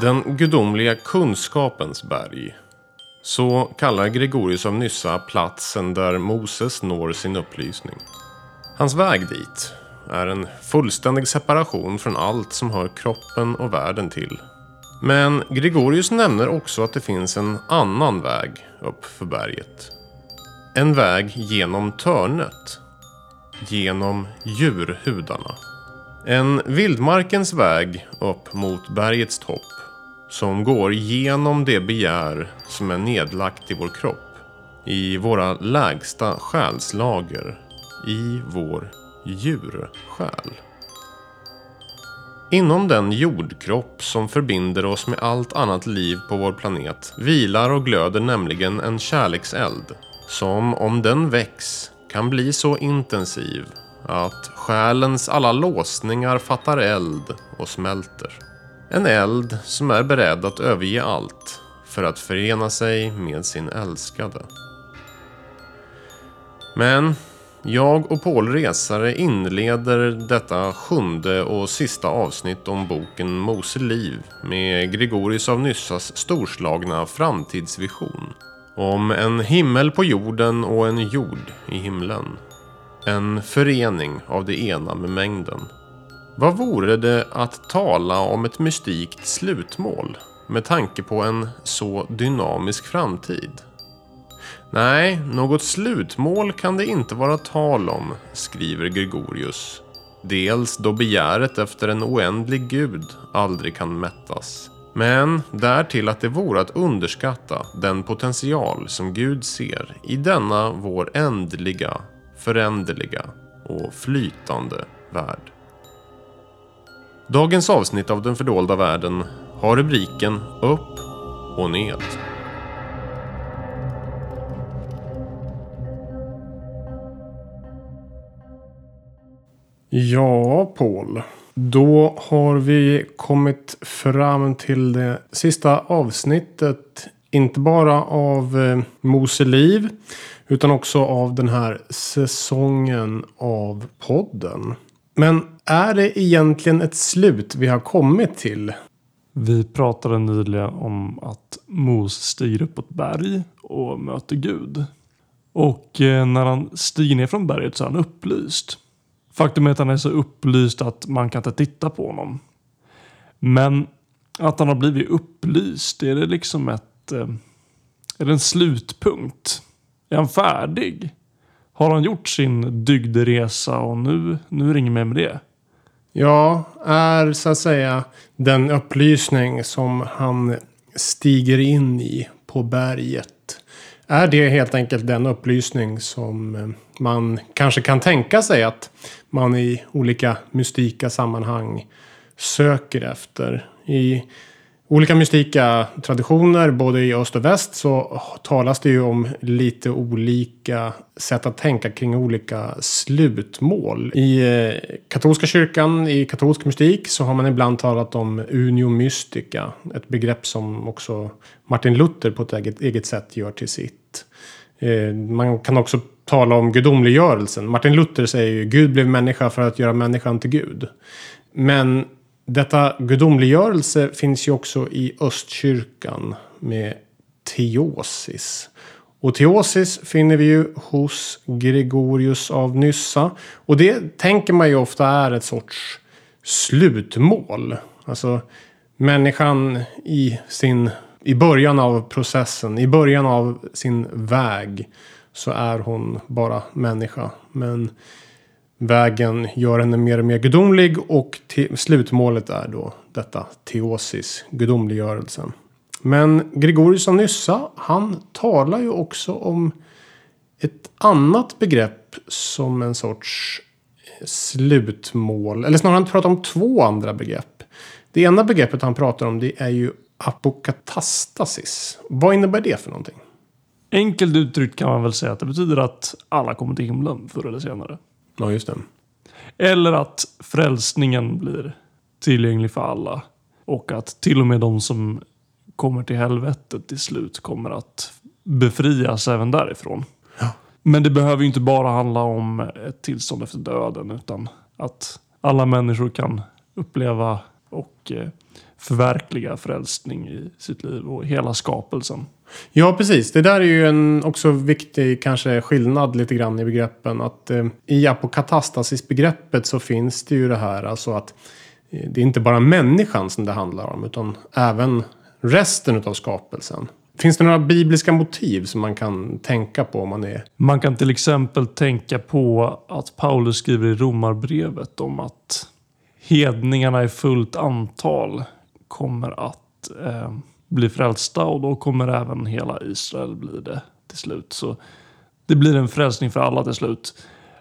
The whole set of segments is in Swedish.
Den gudomliga kunskapens berg. Så kallar Gregorius av Nyssa platsen där Moses når sin upplysning. Hans väg dit är en fullständig separation från allt som hör kroppen och världen till. Men Gregorius nämner också att det finns en annan väg upp för berget. En väg genom törnet. Genom djurhudarna. En vildmarkens väg upp mot bergets topp. Som går genom det begär som är nedlagt i vår kropp. I våra lägsta själslager. I vår djursjäl. Inom den jordkropp som förbinder oss med allt annat liv på vår planet vilar och glöder nämligen en kärlekseld. Som om den väcks kan bli så intensiv att själens alla låsningar fattar eld och smälter. En eld som är beredd att överge allt för att förena sig med sin älskade. Men jag och Paul Resare inleder detta sjunde och sista avsnitt om boken Mose liv med Gregorius av Nyssas storslagna framtidsvision. Om en himmel på jorden och en jord i himlen. En förening av det ena med mängden. Vad vore det att tala om ett mystikt slutmål med tanke på en så dynamisk framtid? Nej, något slutmål kan det inte vara tal om, skriver Gregorius. Dels då begäret efter en oändlig gud aldrig kan mättas. Men därtill att det vore att underskatta den potential som Gud ser i denna vår ändliga, föränderliga och flytande värld. Dagens avsnitt av Den fördolda världen har rubriken Upp och ned. Ja, Paul. Då har vi kommit fram till det sista avsnittet. Inte bara av eh, Mose liv. Utan också av den här säsongen av podden. Men är det egentligen ett slut vi har kommit till? Vi pratade nyligen om att Mose stiger upp på ett berg och möter Gud. Och eh, när han stiger ner från berget så är han upplyst. Faktum är att han är så upplyst att man kan inte titta på honom. Men att han har blivit upplyst, är det liksom ett... Eh, är det en slutpunkt? Är han färdig? Har han gjort sin dygderesa och nu, nu ringer mig med det? Ja, är så att säga den upplysning som han stiger in i på berget. Är det helt enkelt den upplysning som eh, man kanske kan tänka sig att man i olika mystika sammanhang söker efter. I olika mystika traditioner, både i öst och väst, så talas det ju om lite olika sätt att tänka kring olika slutmål. I eh, katolska kyrkan, i katolsk mystik, så har man ibland talat om unio mystica. Ett begrepp som också Martin Luther på ett eget, eget sätt gör till sitt. Eh, man kan också tala om gudomliggörelsen. Martin Luther säger ju Gud blev människa för att göra människan till Gud. Men detta gudomliggörelse finns ju också i östkyrkan med teosis. Och teosis finner vi ju hos Gregorius av Nyssa. Och det tänker man ju ofta är ett sorts slutmål. Alltså människan i sin i början av processen, i början av sin väg så är hon bara människa. Men vägen gör henne mer och mer gudomlig och slutmålet är då detta teosis, gudomliggörelsen. Men Gregorius av Nyssa, han talar ju också om ett annat begrepp som en sorts eh, slutmål. Eller snarare han pratar om två andra begrepp. Det ena begreppet han pratar om det är ju apokatastasis. Vad innebär det för någonting? Enkelt uttryckt kan man väl säga att det betyder att alla kommer till himlen förr eller senare. Ja, just det. Eller att frälsningen blir tillgänglig för alla. Och att till och med de som kommer till helvetet till slut kommer att befrias även därifrån. Ja. Men det behöver ju inte bara handla om ett tillstånd efter döden utan att alla människor kan uppleva och eh, förverkliga frälsning i sitt liv och hela skapelsen. Ja, precis. Det där är ju en också viktig kanske skillnad lite grann i begreppen. Att eh, i apokatastasis-begreppet så finns det ju det här alltså att eh, det är inte bara människan som det handlar om utan även resten av skapelsen. Finns det några bibliska motiv som man kan tänka på om man är... Man kan till exempel tänka på att Paulus skriver i romarbrevet om att hedningarna i fullt antal kommer att eh, blir frälsta och då kommer även hela Israel bli det till slut. Så det blir en frälsning för alla till slut.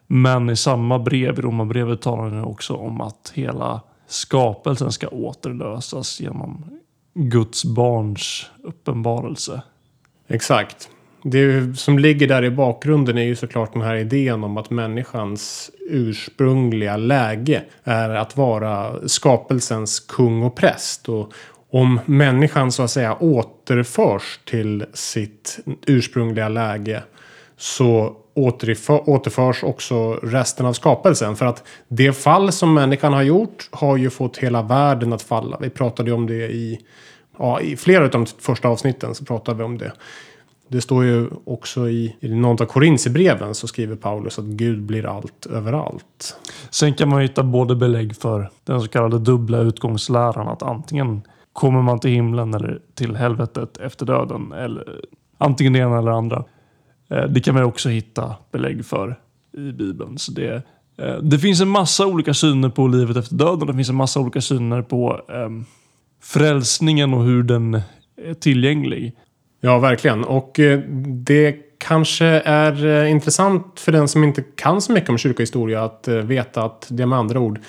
Men i samma brev, i romarbrevet, talar han också om att hela skapelsen ska återlösas genom Guds barns uppenbarelse. Exakt. Det som ligger där i bakgrunden är ju såklart den här idén om att människans ursprungliga läge är att vara skapelsens kung och präst. Och om människan så att säga återförs till sitt ursprungliga läge så återförs också resten av skapelsen. För att det fall som människan har gjort har ju fått hela världen att falla. Vi pratade ju om det i, ja, i flera av de första avsnitten så pratade vi om det. Det står ju också i, i någon av Korinthierbreven så skriver Paulus att Gud blir allt överallt. Sen kan man hitta både belägg för den så kallade dubbla utgångsläran att antingen kommer man till himlen eller till helvetet efter döden. Eller antingen det ena eller det andra. Eh, det kan man också hitta belägg för i Bibeln. Så det, eh, det finns en massa olika syner på livet efter döden. Det finns en massa olika syner på um, frälsningen och hur den är tillgänglig. Ja, verkligen. Och eh, det kanske är eh, intressant för den som inte kan så mycket om kyrkohistoria att eh, veta att det med andra ord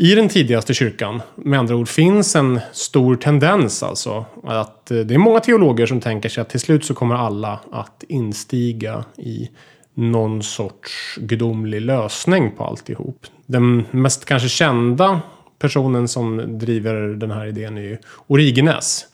i den tidigaste kyrkan, med andra ord, finns en stor tendens alltså. Att eh, det är många teologer som tänker sig att till slut så kommer alla att instiga i någon sorts gudomlig lösning på alltihop. Den mest kanske kända personen som driver den här idén är ju Origenes.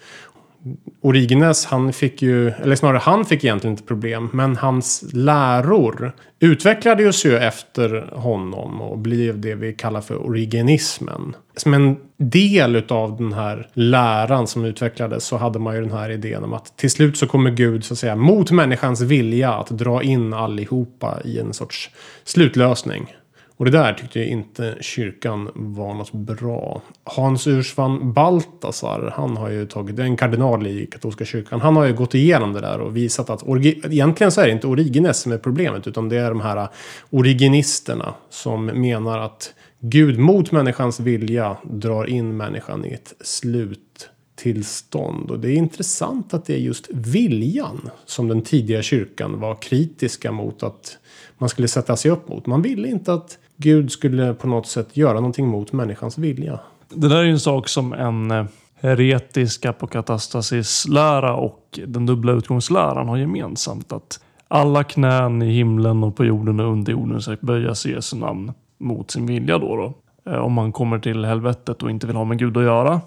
Origenes, han fick ju, eller snarare han fick egentligen inte problem, men hans läror utvecklades ju efter honom och blev det vi kallar för origenismen. Som en del av den här läran som utvecklades så hade man ju den här idén om att till slut så kommer Gud så att säga mot människans vilja att dra in allihopa i en sorts slutlösning. Och det där tyckte inte kyrkan var något bra. Hans Ursvan Baltasar, han har ju tagit, en kardinal i katolska kyrkan. Han har ju gått igenom det där och visat att egentligen så är det inte Origines som är problemet. Utan det är de här originisterna som menar att Gud mot människans vilja drar in människan i ett sluttillstånd. Och det är intressant att det är just viljan som den tidiga kyrkan var kritiska mot att man skulle sätta sig upp mot. Man ville inte att Gud skulle på något sätt göra någonting mot människans vilja. Det där är ju en sak som en eh, heretisk apokatastasis-lära och den dubbla utgångsläran har gemensamt. Att alla knän i himlen och på jorden och under jorden ska böjas i Jesu namn mot sin vilja. Då, då. Eh, om man kommer till helvetet och inte vill ha med Gud att göra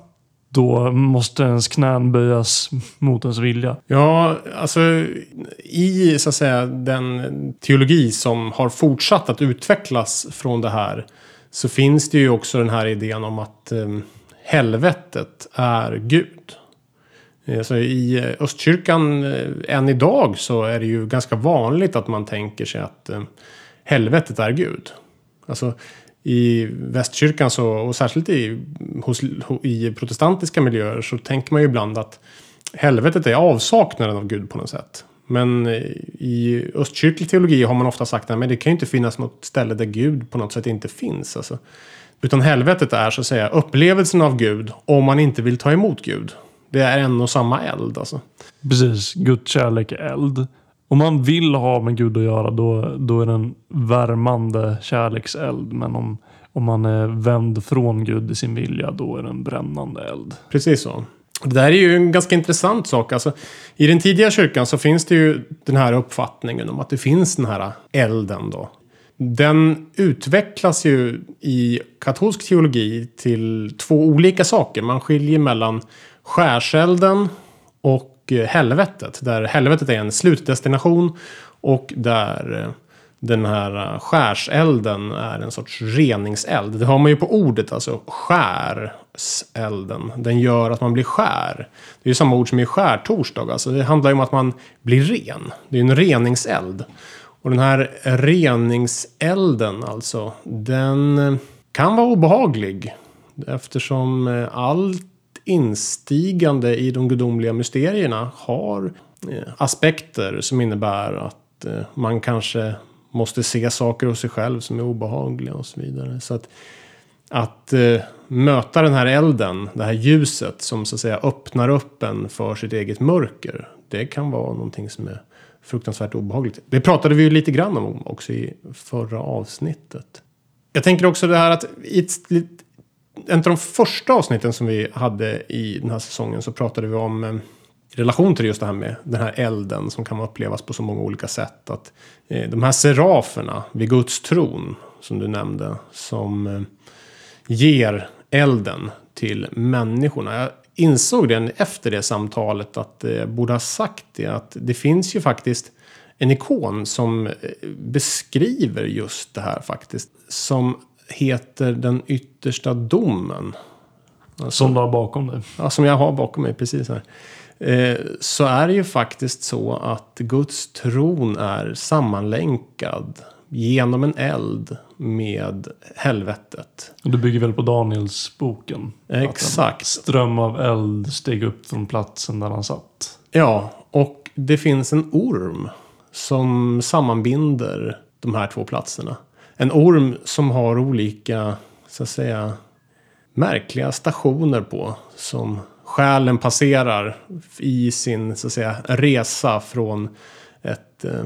då måste ens knän böjas mot ens vilja. Ja, alltså i så att säga den teologi som har fortsatt att utvecklas från det här så finns det ju också den här idén om att eh, helvetet är Gud. Alltså I östkyrkan eh, än idag så är det ju ganska vanligt att man tänker sig att eh, helvetet är Gud. Alltså i västkyrkan så, och särskilt i, hos, i protestantiska miljöer så tänker man ju ibland att helvetet är avsaknaden av Gud på något sätt. Men i östkyrklig teologi har man ofta sagt att det kan ju inte finnas något ställe där Gud på något sätt inte finns. Alltså. Utan helvetet är så att säga upplevelsen av Gud om man inte vill ta emot Gud. Det är en och samma eld alltså. Precis, Guds kärlek är eld. Om man vill ha med Gud att göra då, då är det en värmande kärlekseld. Men om, om man är vänd från Gud i sin vilja då är det en brännande eld. Precis så. Det där är ju en ganska intressant sak. Alltså, I den tidiga kyrkan så finns det ju den här uppfattningen om att det finns den här elden då. Den utvecklas ju i katolsk teologi till två olika saker. Man skiljer mellan skärselden och och eh, helvetet. Där helvetet är en slutdestination och där eh, den här eh, skärselden är en sorts reningseld. Det har man ju på ordet, alltså skärselden. Den gör att man blir skär. Det är ju samma ord som i skärtorsdag. Alltså det handlar ju om att man blir ren. Det är en reningseld. Och den här reningselden alltså, den kan vara obehaglig. Eftersom allt instigande i de gudomliga mysterierna har eh, aspekter som innebär att eh, man kanske måste se saker hos sig själv som är obehagliga och så vidare. Så att, att eh, möta den här elden, det här ljuset som så att säga öppnar upp en för sitt eget mörker. Det kan vara någonting som är fruktansvärt obehagligt. Det pratade vi ju lite grann om också i förra avsnittet. Jag tänker också det här att i ett, en av de första avsnitten som vi hade i den här säsongen så pratade vi om eh, relation till just det här med den här elden som kan upplevas på så många olika sätt. Att eh, de här seraferna vid Guds tron som du nämnde som eh, ger elden till människorna. Jag insåg det efter det samtalet att eh, jag borde ha sagt det. Att det finns ju faktiskt en ikon som eh, beskriver just det här faktiskt. Som heter den yttersta domen. Alltså, som du har bakom dig? Ja, som jag har bakom mig, precis här. Eh, så är det ju faktiskt så att Guds tron är sammanlänkad genom en eld med helvetet. Och du bygger väl på Daniels boken? Exakt. ström av eld steg upp från platsen där han satt. Ja, och det finns en orm som sammanbinder de här två platserna. En orm som har olika, så att säga, märkliga stationer på. Som själen passerar i sin, så att säga, resa från ett eh,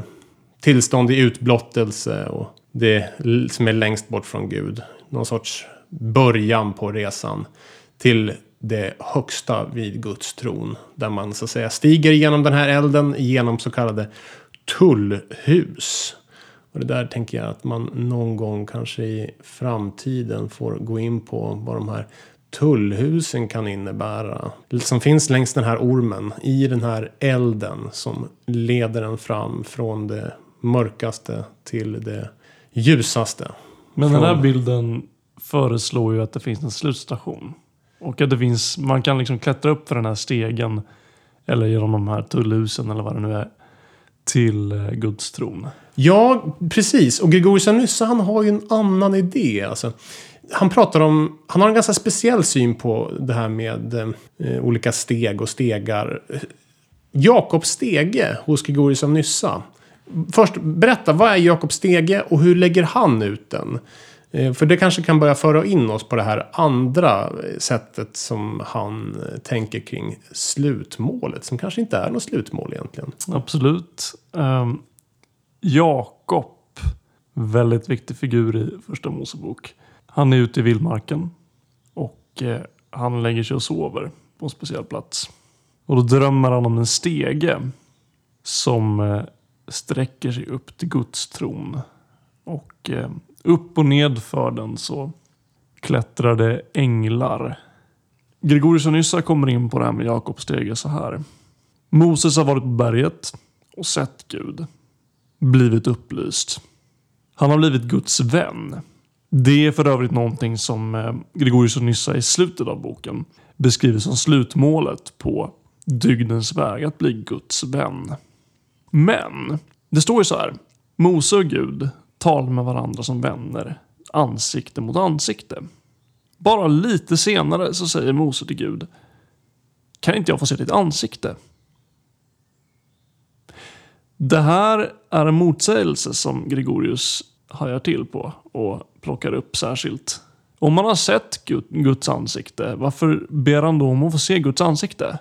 tillstånd i utblottelse och det som är längst bort från Gud. Någon sorts början på resan till det högsta vid Guds tron. Där man så att säga stiger genom den här elden genom så kallade tullhus. Och det där tänker jag att man någon gång kanske i framtiden får gå in på vad de här tullhusen kan innebära. Som finns längs den här ormen i den här elden som leder den fram från det mörkaste till det ljusaste. Men den här bilden föreslår ju att det finns en slutstation. Och att det finns, man kan liksom klättra upp för den här stegen eller genom de här tullhusen eller vad det nu är till eh, Guds tron. Ja, precis. Och Gregorius av Nyssa han har ju en annan idé. Alltså, han pratar om, han har en ganska speciell syn på det här med eh, olika steg och stegar. Jakob Stege hos Gregorius av Nyssa Först, berätta, vad är Jakob Stege och hur lägger han ut den? Eh, för det kanske kan börja föra in oss på det här andra sättet som han eh, tänker kring slutmålet. Som kanske inte är något slutmål egentligen. Absolut. Um, Jakob, väldigt viktig figur i första Mosebok. Han är ute i vildmarken och eh, han lägger sig och sover på en speciell plats. Och då drömmer han om en stege som eh, sträcker sig upp till Guds tron. Och eh, upp och ned för den så klättrade änglar. Gregorius och Nyssa kommer in på det här med Jakobs stege så här. Moses har varit på berget och sett Gud. Blivit upplyst. Han har blivit Guds vän. Det är för övrigt någonting som eh, Gregorius och Nyssa i slutet av boken beskriver som slutmålet på dygdens väg att bli Guds vän. Men det står ju så här. Mose och Gud samtal med varandra som vänner, ansikte mot ansikte. Bara lite senare så säger Mose till Gud. Kan inte jag få se ditt ansikte? Det här är en motsägelse som Gregorius hajar till på och plockar upp särskilt. Om man har sett Guds ansikte, varför ber han då om att få se Guds ansikte?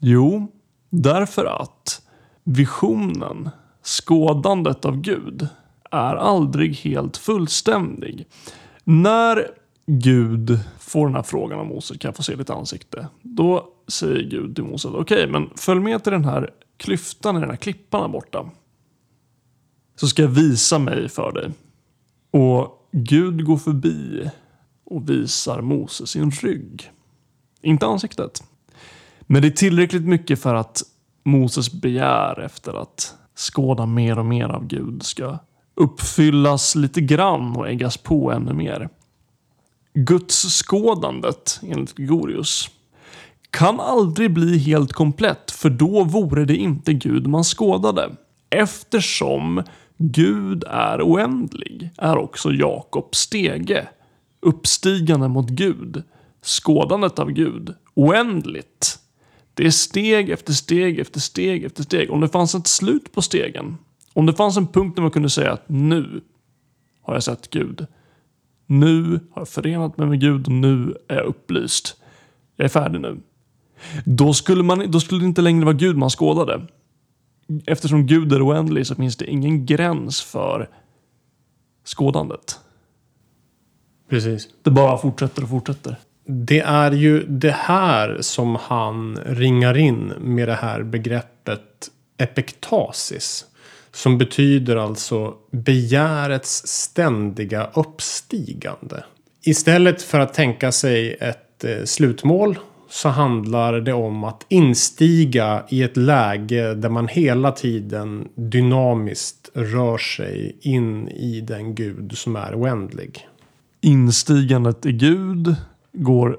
Jo, därför att visionen, skådandet av Gud, är aldrig helt fullständig. När Gud får den här frågan av Mose, kan jag få se ditt ansikte? Då säger Gud till Mose, okej, okay, men följ med till den här klyftan i den här klippan här borta. Så ska jag visa mig för dig. Och Gud går förbi och visar Mose sin rygg. Inte ansiktet. Men det är tillräckligt mycket för att Moses begär efter att skåda mer och mer av Gud ska uppfyllas lite grann och äggas på ännu mer. Gudsskådandet, enligt Gregorius, kan aldrig bli helt komplett för då vore det inte Gud man skådade. Eftersom Gud är oändlig är också Jakob stege, uppstigande mot Gud, skådandet av Gud, oändligt. Det är steg efter steg efter steg efter steg. Om det fanns ett slut på stegen, om det fanns en punkt där man kunde säga att nu har jag sett Gud. Nu har jag förenat mig med Gud och nu är jag upplyst. Jag är färdig nu. Då skulle, man, då skulle det inte längre vara Gud man skådade. Eftersom Gud är oändlig så finns det ingen gräns för skådandet. Precis. Det bara fortsätter och fortsätter. Det är ju det här som han ringar in med det här begreppet epektasis. Som betyder alltså begärets ständiga uppstigande. Istället för att tänka sig ett eh, slutmål så handlar det om att instiga i ett läge där man hela tiden dynamiskt rör sig in i den gud som är oändlig. Instigandet i Gud går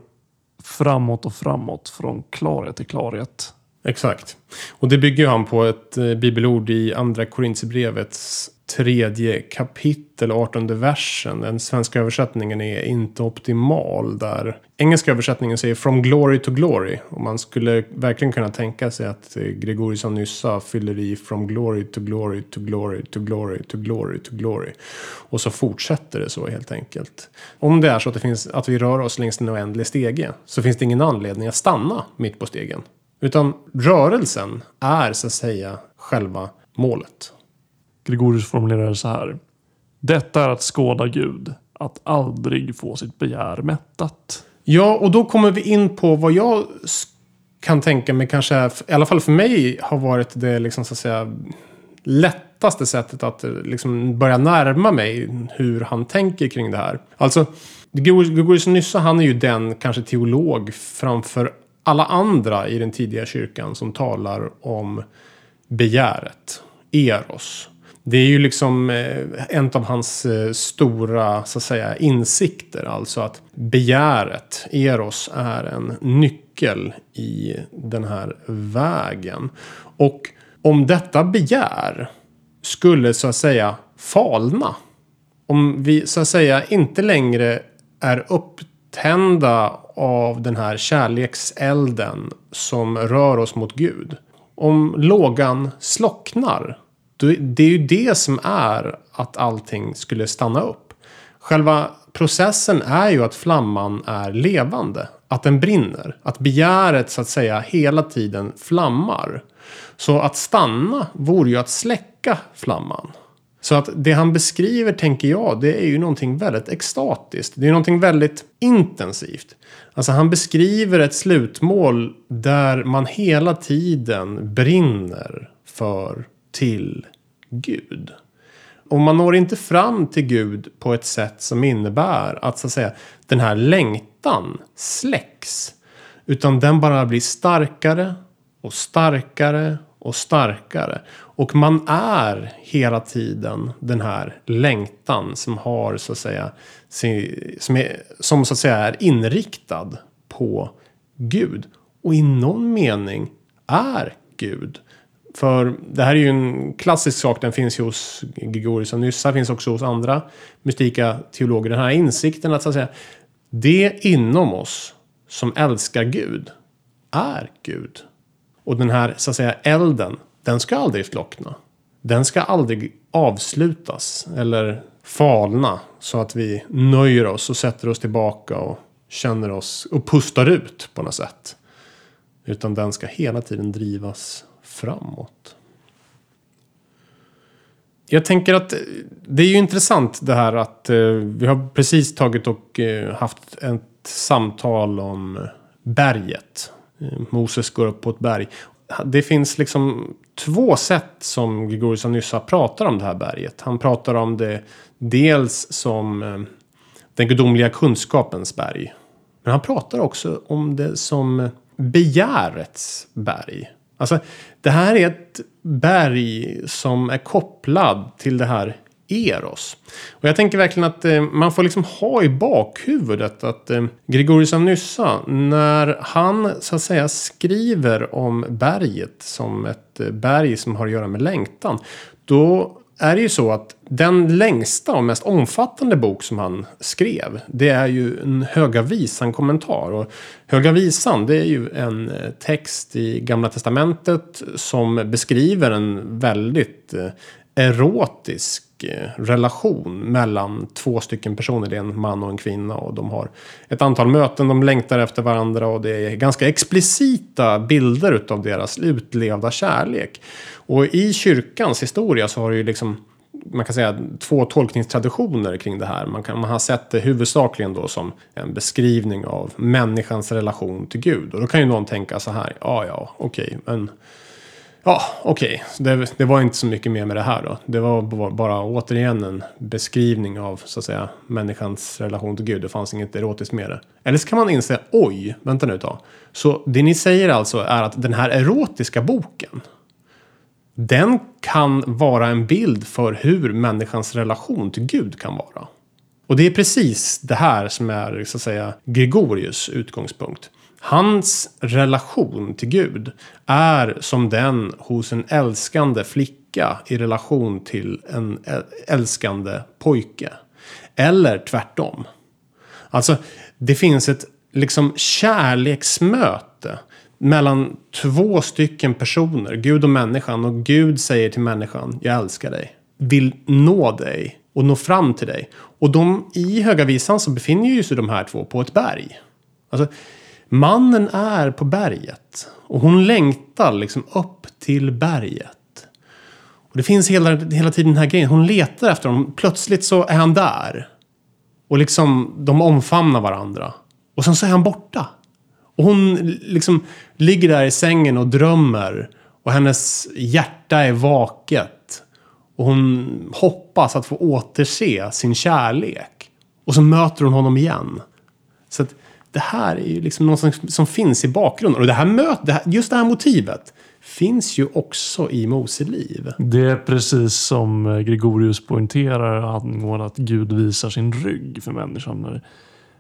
framåt och framåt från klarhet till klarhet. Exakt. Och det bygger ju han på ett eh, bibelord i andra Korintierbrevets tredje kapitel, 18 versen. Den svenska översättningen är inte optimal där. Engelska översättningen säger from glory to glory. Och man skulle verkligen kunna tänka sig att eh, Gregoriusson nyss sa fyller i from glory to glory to glory to glory to glory to glory. Och så fortsätter det så helt enkelt. Om det är så att, det finns, att vi rör oss längs en oändlig stege så finns det ingen anledning att stanna mitt på stegen. Utan rörelsen är så att säga själva målet. Gregorius formulerar det så här. Detta är att skåda Gud, att aldrig få sitt begär mättat. Ja, och då kommer vi in på vad jag kan tänka mig kanske, i alla fall för mig, har varit det liksom så att säga lättaste sättet att liksom börja närma mig hur han tänker kring det här. Alltså, Gregorius Nyssa, han är ju den kanske teolog framför alla andra i den tidiga kyrkan som talar om begäret, eros. Det är ju liksom eh, en av hans eh, stora så att säga, insikter. Alltså att begäret, eros, är en nyckel i den här vägen. Och om detta begär skulle så att säga falna. Om vi så att säga inte längre är upp tända av den här kärlekselden som rör oss mot Gud. Om lågan slocknar det är ju det som är att allting skulle stanna upp. Själva processen är ju att flamman är levande. Att den brinner. Att begäret så att säga hela tiden flammar. Så att stanna vore ju att släcka flamman. Så att det han beskriver tänker jag det är ju någonting väldigt extatiskt. Det är någonting väldigt intensivt. Alltså han beskriver ett slutmål där man hela tiden brinner för till Gud. Och man når inte fram till Gud på ett sätt som innebär att så att säga den här längtan släcks. Utan den bara blir starkare och starkare och starkare. Och man är hela tiden den här längtan som har så att säga som, är, som så att säga är inriktad på Gud. Och i någon mening är Gud. För det här är ju en klassisk sak. Den finns ju hos Gregorius och Nyssa. Finns också hos andra mystika teologer. Den här insikten att, så att säga, det inom oss som älskar Gud är Gud. Och den här så att säga elden. Den ska aldrig slockna. Den ska aldrig avslutas. Eller falna. Så att vi nöjer oss och sätter oss tillbaka och känner oss och pustar ut på något sätt. Utan den ska hela tiden drivas framåt. Jag tänker att eh, det är ju intressant det här att eh, vi har precis tagit och eh, haft ett samtal om berget. Moses går upp på ett berg. Det finns liksom två sätt som Gregorius Nyssa pratar om det här berget. Han pratar om det dels som eh, den gudomliga kunskapens berg. Men han pratar också om det som begärets berg. Alltså, det här är ett berg som är kopplad till det här eros. Och jag tänker verkligen att eh, man får liksom ha i bakhuvudet att eh, Gregorius av Nyssa, när han så att säga skriver om berget som ett eh, berg som har att göra med längtan. Då är det ju så att den längsta och mest omfattande bok som han skrev. Det är ju en Höga Visan-kommentar. Och Höga Visan det är ju en eh, text i Gamla Testamentet som beskriver en väldigt eh, erotisk Eh, relation mellan två stycken personer. Det är en man och en kvinna och de har ett antal möten, de längtar efter varandra och det är ganska explicita bilder av deras utlevda kärlek. Och i kyrkans historia så har det ju liksom man kan säga två tolkningstraditioner kring det här. Man, kan, man har sett det huvudsakligen då som en beskrivning av människans relation till Gud. Och då kan ju någon tänka så här, ja ja, okej, okay, men Ja, okej. Okay. Det, det, var inte så mycket mer med det här då. Det var bara, bara återigen en beskrivning av så att säga människans relation till Gud. Det fanns inget erotiskt med det. Eller så kan man inse, oj, vänta nu ett tag. Så det ni säger alltså är att den här erotiska boken. Den kan vara en bild för hur människans relation till Gud kan vara. Och det är precis det här som är så att säga Gregorius utgångspunkt. Hans relation till Gud är som den hos en älskande flicka i relation till en älskande pojke. Eller tvärtom. Alltså, det finns ett liksom kärleksmöte mellan två stycken personer, Gud och människan. Och Gud säger till människan, jag älskar dig. Vill nå dig och nå fram till dig. Och de, i Höga Visan så befinner ju sig de här två på ett berg. Alltså, Mannen är på berget och hon längtar liksom upp till berget. Och det finns hela, hela tiden den här grejen. Hon letar efter honom. Plötsligt så är han där. Och liksom de omfamnar varandra. Och sen så är han borta. Och hon liksom ligger där i sängen och drömmer. Och hennes hjärta är vaket. Och hon hoppas att få återse sin kärlek. Och så möter hon honom igen. Så att det här är ju liksom något som, som finns i bakgrunden. Och det här möt, det här, just det här motivet finns ju också i Mose liv. Det är precis som eh, Gregorius poängterar angående att Gud visar sin rygg för människan. När,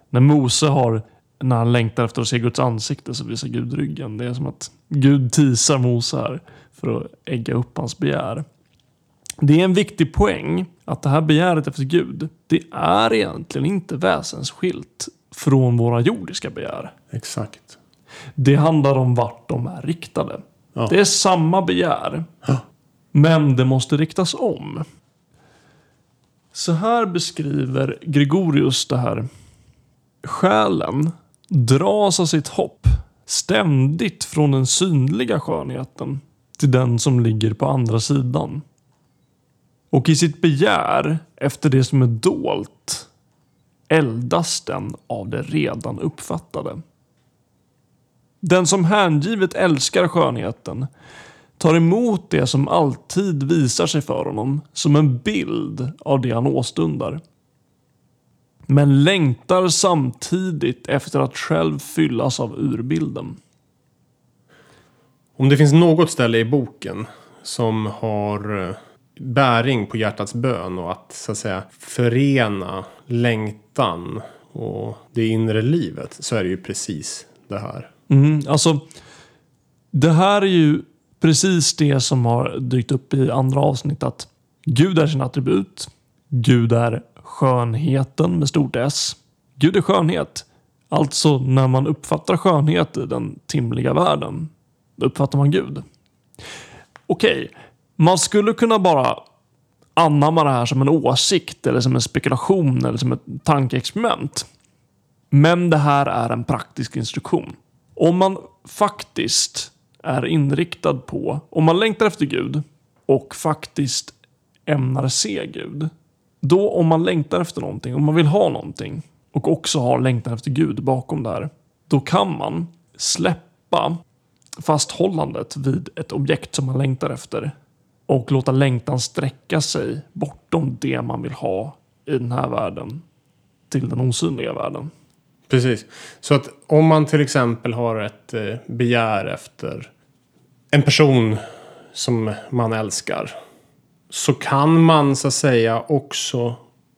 när Mose har, när han längtar efter att se Guds ansikte så visar Gud ryggen. Det är som att Gud tisar Mose här för att ägga upp hans begär. Det är en viktig poäng att det här begäret efter Gud, det är egentligen inte väsensskilt från våra jordiska begär. Exakt. Det handlar om vart de är riktade. Ja. Det är samma begär. Ja. Men det måste riktas om. Så här beskriver Gregorius det här. Själen dras av sitt hopp ständigt från den synliga skönheten till den som ligger på andra sidan. Och i sitt begär efter det som är dolt eldas den av det redan uppfattade. Den som hängivet älskar skönheten tar emot det som alltid visar sig för honom som en bild av det han åstundar. Men längtar samtidigt efter att själv fyllas av urbilden. Om det finns något ställe i boken som har eh, bäring på hjärtats bön och att så att säga förena längtan och det inre livet så är det ju precis det här. Mm, alltså, det här är ju precis det som har dykt upp i andra avsnitt att Gud är sin attribut. Gud är skönheten med stort S. Gud är skönhet. Alltså när man uppfattar skönhet i den timliga världen, då uppfattar man Gud. Okej, okay. Man skulle kunna bara anamma det här som en åsikt eller som en spekulation eller som ett tankeexperiment. Men det här är en praktisk instruktion. Om man faktiskt är inriktad på, om man längtar efter Gud och faktiskt ämnar se Gud. Då om man längtar efter någonting, om man vill ha någonting och också har längtan efter Gud bakom det här. Då kan man släppa fasthållandet vid ett objekt som man längtar efter och låta längtan sträcka sig bortom det man vill ha i den här världen till den osynliga världen. Precis. Så att om man till exempel har ett eh, begär efter en person som man älskar. så kan man så att säga också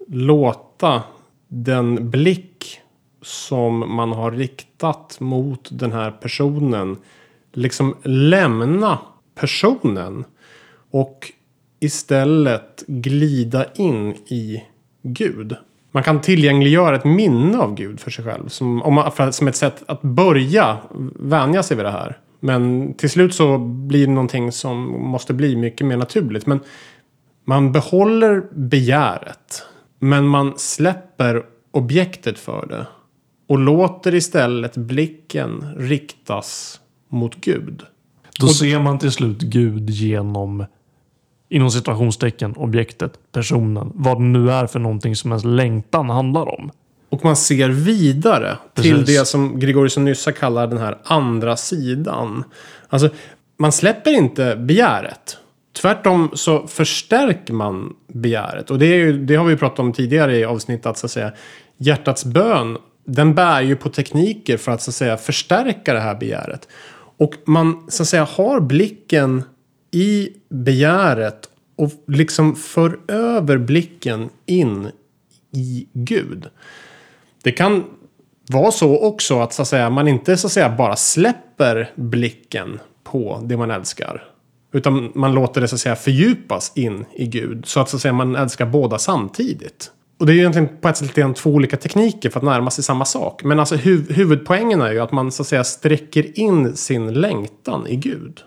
låta den blick som man har riktat mot den här personen liksom lämna personen och istället glida in i Gud. Man kan tillgängliggöra ett minne av Gud för sig själv. Som, om man, för, som ett sätt att börja vänja sig vid det här. Men till slut så blir det någonting som måste bli mycket mer naturligt. Men man behåller begäret. Men man släpper objektet för det. Och låter istället blicken riktas mot Gud. Då ser man till slut Gud genom inom situationstecken objektet, personen, vad det nu är för någonting som ens längtan handlar om. Och man ser vidare till Precis. det som Gregorius och Nyssa kallar den här andra sidan. Alltså, man släpper inte begäret. Tvärtom så förstärker man begäret. Och det, är ju, det har vi pratat om tidigare i avsnittet. Att, så att säga, hjärtats bön, den bär ju på tekniker för att, så att säga, förstärka det här begäret. Och man så att säga har blicken i begäret och liksom för över blicken in i Gud. Det kan vara så också att, så att säga, man inte så att säga, bara släpper blicken på det man älskar. Utan man låter det så att säga, fördjupas in i Gud. Så att, så att säga, man älskar båda samtidigt. Och det är ju egentligen på ett sätt två olika tekniker för att närma sig samma sak. Men alltså huv huvudpoängen är ju att man så att säga sträcker in sin längtan i Gud.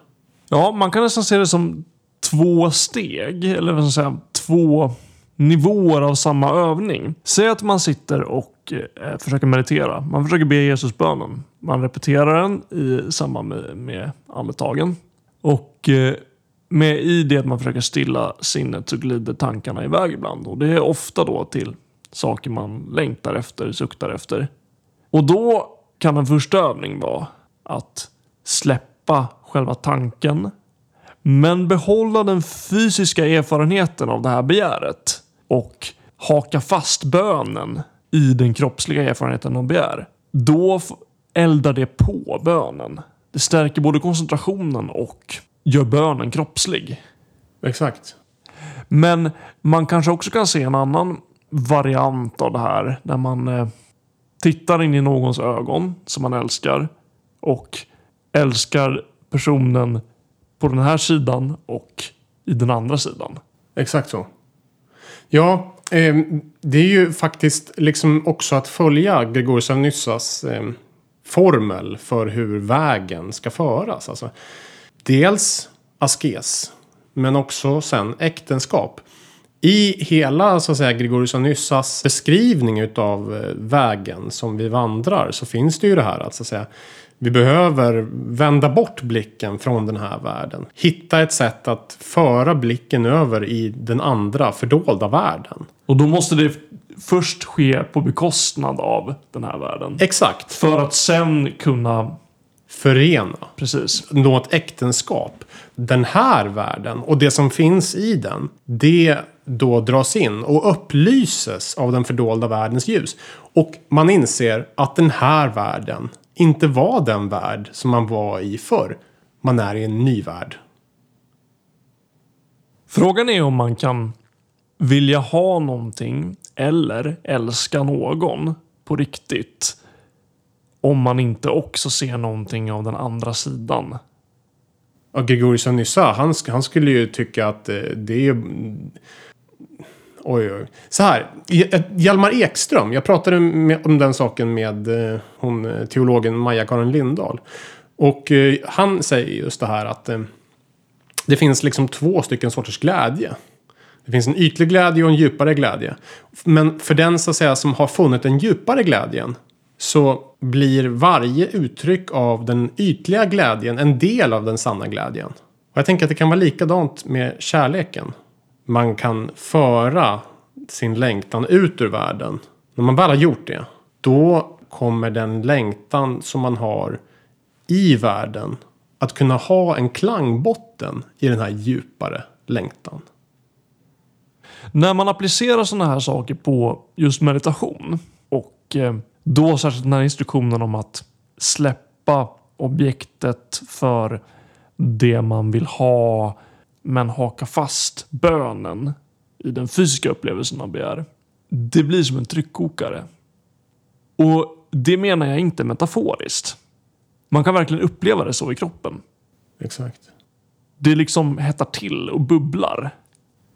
Ja, man kan nästan se det som två steg, eller vad ska säga, två nivåer av samma övning. Säg att man sitter och eh, försöker meditera. Man försöker be Jesusbönen. Man repeterar den i samband med, med andetagen. Och eh, med i det att man försöker stilla sinnet så glider tankarna iväg ibland. Och det är ofta då till saker man längtar efter, suktar efter. Och då kan en första övning vara att släppa själva tanken. Men behålla den fysiska erfarenheten av det här begäret. Och haka fast bönen i den kroppsliga erfarenheten av begär. Då eldar det på bönen. Det stärker både koncentrationen och gör bönen kroppslig. Exakt. Men man kanske också kan se en annan variant av det här. Där man eh, tittar in i någons ögon som man älskar. Och älskar personen på den här sidan och i den andra sidan. Exakt så. Ja, eh, det är ju faktiskt liksom också att följa Gregorius av Nyssas eh, formel för hur vägen ska föras. Alltså, dels askes, men också sen äktenskap. I hela så att säga, Gregorius av Nyssas beskrivning utav eh, vägen som vi vandrar så finns det ju det här att, så att säga, vi behöver vända bort blicken från den här världen. Hitta ett sätt att föra blicken över i den andra fördolda världen. Och då måste det först ske på bekostnad av den här världen. Exakt. För att sen kunna, Förena. precis. Nå ett äktenskap. Den här världen och det som finns i den. Det då dras in och upplyses av den fördolda världens ljus. Och man inser att den här världen inte var den värld som man var i förr. Man är i en ny värld. Frågan är om man kan vilja ha någonting eller älska någon på riktigt. Om man inte också ser någonting av den andra sidan. Och Gregorius av Nyssa, han, han skulle ju tycka att eh, det är. Oj, oj. Så här. Hjalmar Ekström. Jag pratade med, om den saken med eh, hon, eh, teologen Maja-Karin Lindahl. Och eh, han säger just det här att eh, det finns liksom två stycken sorters glädje. Det finns en ytlig glädje och en djupare glädje. Men för den så att säga, som har funnit den djupare glädjen så blir varje uttryck av den ytliga glädjen en del av den sanna glädjen. Och jag tänker att det kan vara likadant med kärleken. Man kan föra sin längtan ut ur världen. När man väl har gjort det, då kommer den längtan som man har i världen att kunna ha en klangbotten i den här djupare längtan. När man applicerar sådana här saker på just meditation och eh, då särskilt den här instruktionen om att släppa objektet för det man vill ha men haka fast bönen i den fysiska upplevelsen av begär. Det blir som en tryckkokare. Och det menar jag inte metaforiskt. Man kan verkligen uppleva det så i kroppen. Exakt. Det liksom hettar till och bubblar.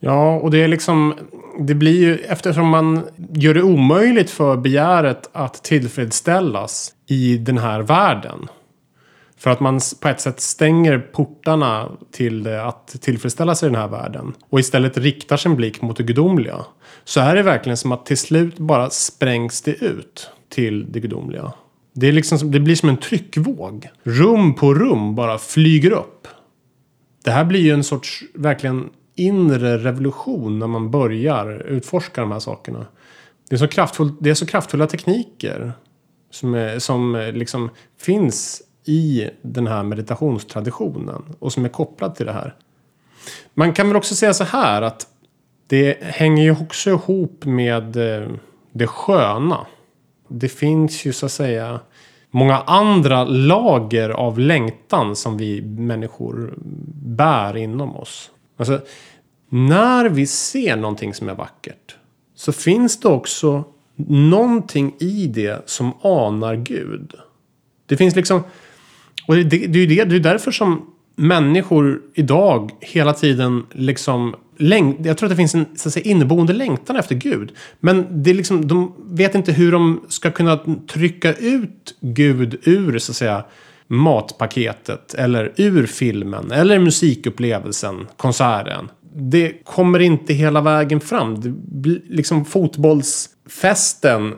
Ja, och det är liksom... Det blir ju eftersom man gör det omöjligt för begäret att tillfredsställas i den här världen. För att man på ett sätt stänger portarna till det att tillfredsställa sig i den här världen. Och istället riktar sin blick mot det gudomliga. Så är det verkligen som att till slut bara sprängs det ut till det gudomliga. Det, är liksom, det blir som en tryckvåg. Rum på rum bara flyger upp. Det här blir ju en sorts verkligen inre revolution när man börjar utforska de här sakerna. Det är så, kraftfull, det är så kraftfulla tekniker som, är, som eh, liksom finns i den här meditationstraditionen och som är kopplad till det här. Man kan väl också säga så här att det hänger ju också ihop med eh, det sköna. Det finns ju så att säga många andra lager av längtan som vi människor bär inom oss. Alltså, när vi ser någonting som är vackert så finns det också någonting i det som anar Gud. Det finns liksom... Och det, det, det, är det, det är därför som människor idag hela tiden liksom... Läng, jag tror att det finns en så att säga, inneboende längtan efter Gud. Men det är liksom, de vet inte hur de ska kunna trycka ut Gud ur så att säga matpaketet. Eller ur filmen. Eller musikupplevelsen, konserten. Det kommer inte hela vägen fram. Det blir liksom fotbollsfesten.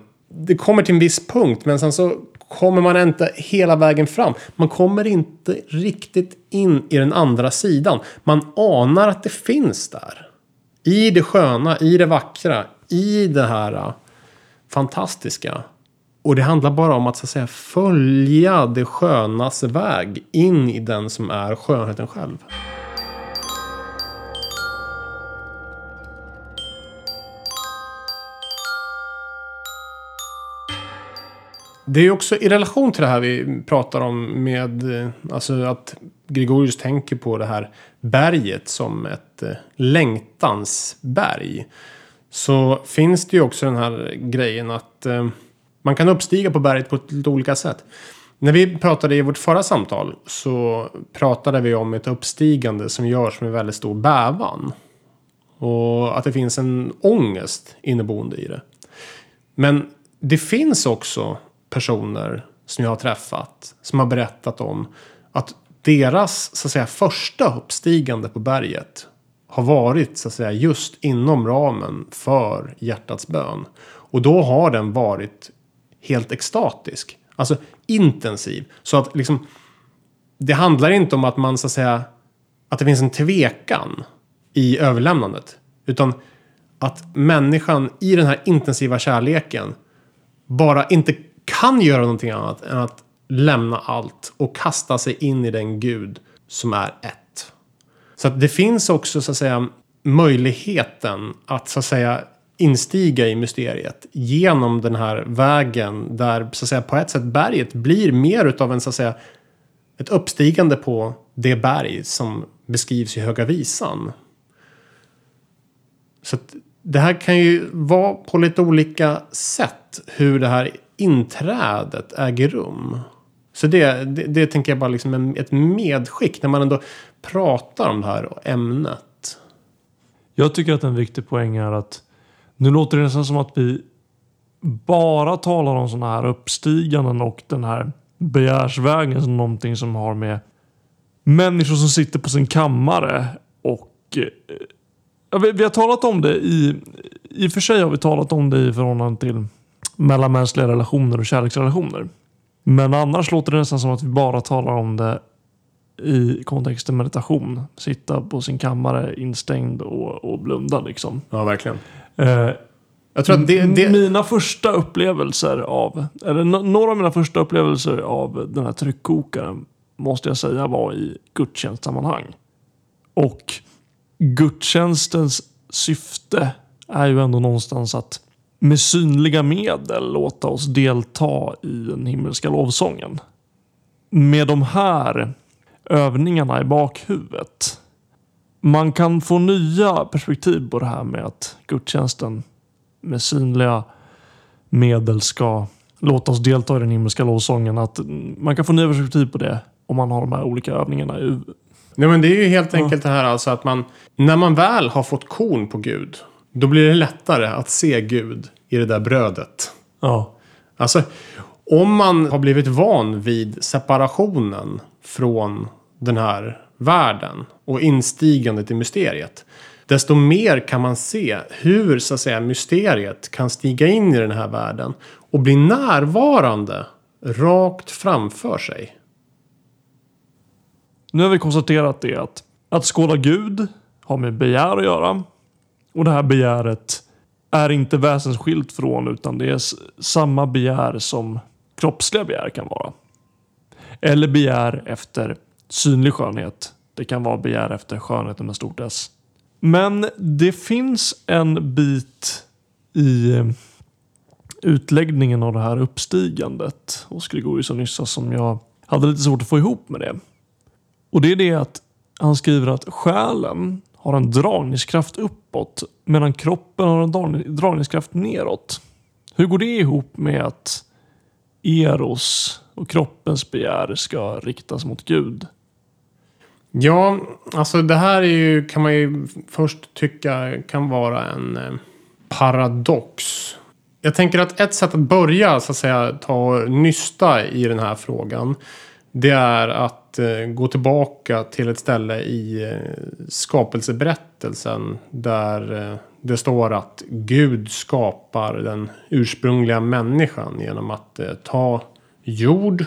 Det kommer till en viss punkt men sen så kommer man inte hela vägen fram. Man kommer inte riktigt in i den andra sidan. Man anar att det finns där. I det sköna, i det vackra, i det här äh, fantastiska. Och det handlar bara om att, så att säga, följa det skönas väg in i den som är skönheten själv. Det är också i relation till det här vi pratar om med eh, alltså att Gregorius tänker på det här berget som ett eh, längtansberg. Så finns det ju också den här grejen att eh, man kan uppstiga på berget på ett lite olika sätt. När vi pratade i vårt förra samtal så pratade vi om ett uppstigande som görs med väldigt stor bävan. Och att det finns en ångest inneboende i det. Men det finns också personer som jag har träffat som har berättat om att deras så att säga, första uppstigande på berget har varit så att säga, just inom ramen för hjärtats bön. Och då har den varit helt extatisk. Alltså intensiv. Så att liksom det handlar inte om att man så att säga att det finns en tvekan i överlämnandet. Utan att människan i den här intensiva kärleken bara inte kan göra någonting annat än att lämna allt och kasta sig in i den gud som är ett. Så att det finns också så att säga möjligheten att så att säga instiga i mysteriet genom den här vägen där så att säga på ett sätt berget blir mer utav en så att säga ett uppstigande på det berg som beskrivs i Höga Visan. Så att det här kan ju vara på lite olika sätt hur det här inträdet äger rum. Så det, det, det tänker jag bara liksom en, ett medskick när man ändå pratar om det här ämnet. Jag tycker att en viktig poäng är att nu låter det nästan som att vi bara talar om sådana här uppstiganden och den här begärsvägen som någonting som har med människor som sitter på sin kammare och eh, ja, vi, vi, har talat om det i, i och för sig har vi talat om det i förhållande till mellanmänskliga relationer och kärleksrelationer. Men annars låter det nästan som att vi bara talar om det i kontexten meditation. Sitta på sin kammare instängd och, och blunda liksom. Ja, verkligen. Eh, jag tror att det, det... Mina första upplevelser av, eller några av mina första upplevelser av den här tryckkokaren måste jag säga var i gudstjänstsammanhang. Och gudstjänstens syfte är ju ändå någonstans att med synliga medel låta oss delta i den himmelska lovsången. Med de här övningarna i bakhuvudet man kan få nya perspektiv på det här med att gudstjänsten med synliga medel ska låta oss delta i den himmelska lovsången. Att man kan få nya perspektiv på det om man har de här olika övningarna i Nej, men det är ju helt enkelt det här alltså att man, när man väl har fått korn på Gud, då blir det lättare att se Gud i det där brödet. Ja. Alltså, om man har blivit van vid separationen från den här världen och instigandet i mysteriet. Desto mer kan man se hur så att säga mysteriet kan stiga in i den här världen och bli närvarande rakt framför sig. Nu har vi konstaterat det att att skåda Gud har med begär att göra. Och det här begäret är inte väsensskilt från utan det är samma begär som kroppsliga begär kan vara. Eller begär efter synlig skönhet. Det kan vara begär efter skönheten med stort S. Men det finns en bit i eh, utläggningen av det här uppstigandet hos Gregorius och Nyssa som jag hade lite svårt att få ihop med det. Och det är det att han skriver att själen har en dragningskraft uppåt medan kroppen har en dragningskraft neråt. Hur går det ihop med att Eros och kroppens begär ska riktas mot Gud? Ja, alltså det här är ju, kan man ju först tycka kan vara en eh, paradox. Jag tänker att ett sätt att börja så att säga ta och nysta i den här frågan. Det är att eh, gå tillbaka till ett ställe i eh, skapelseberättelsen. Där eh, det står att Gud skapar den ursprungliga människan genom att eh, ta jord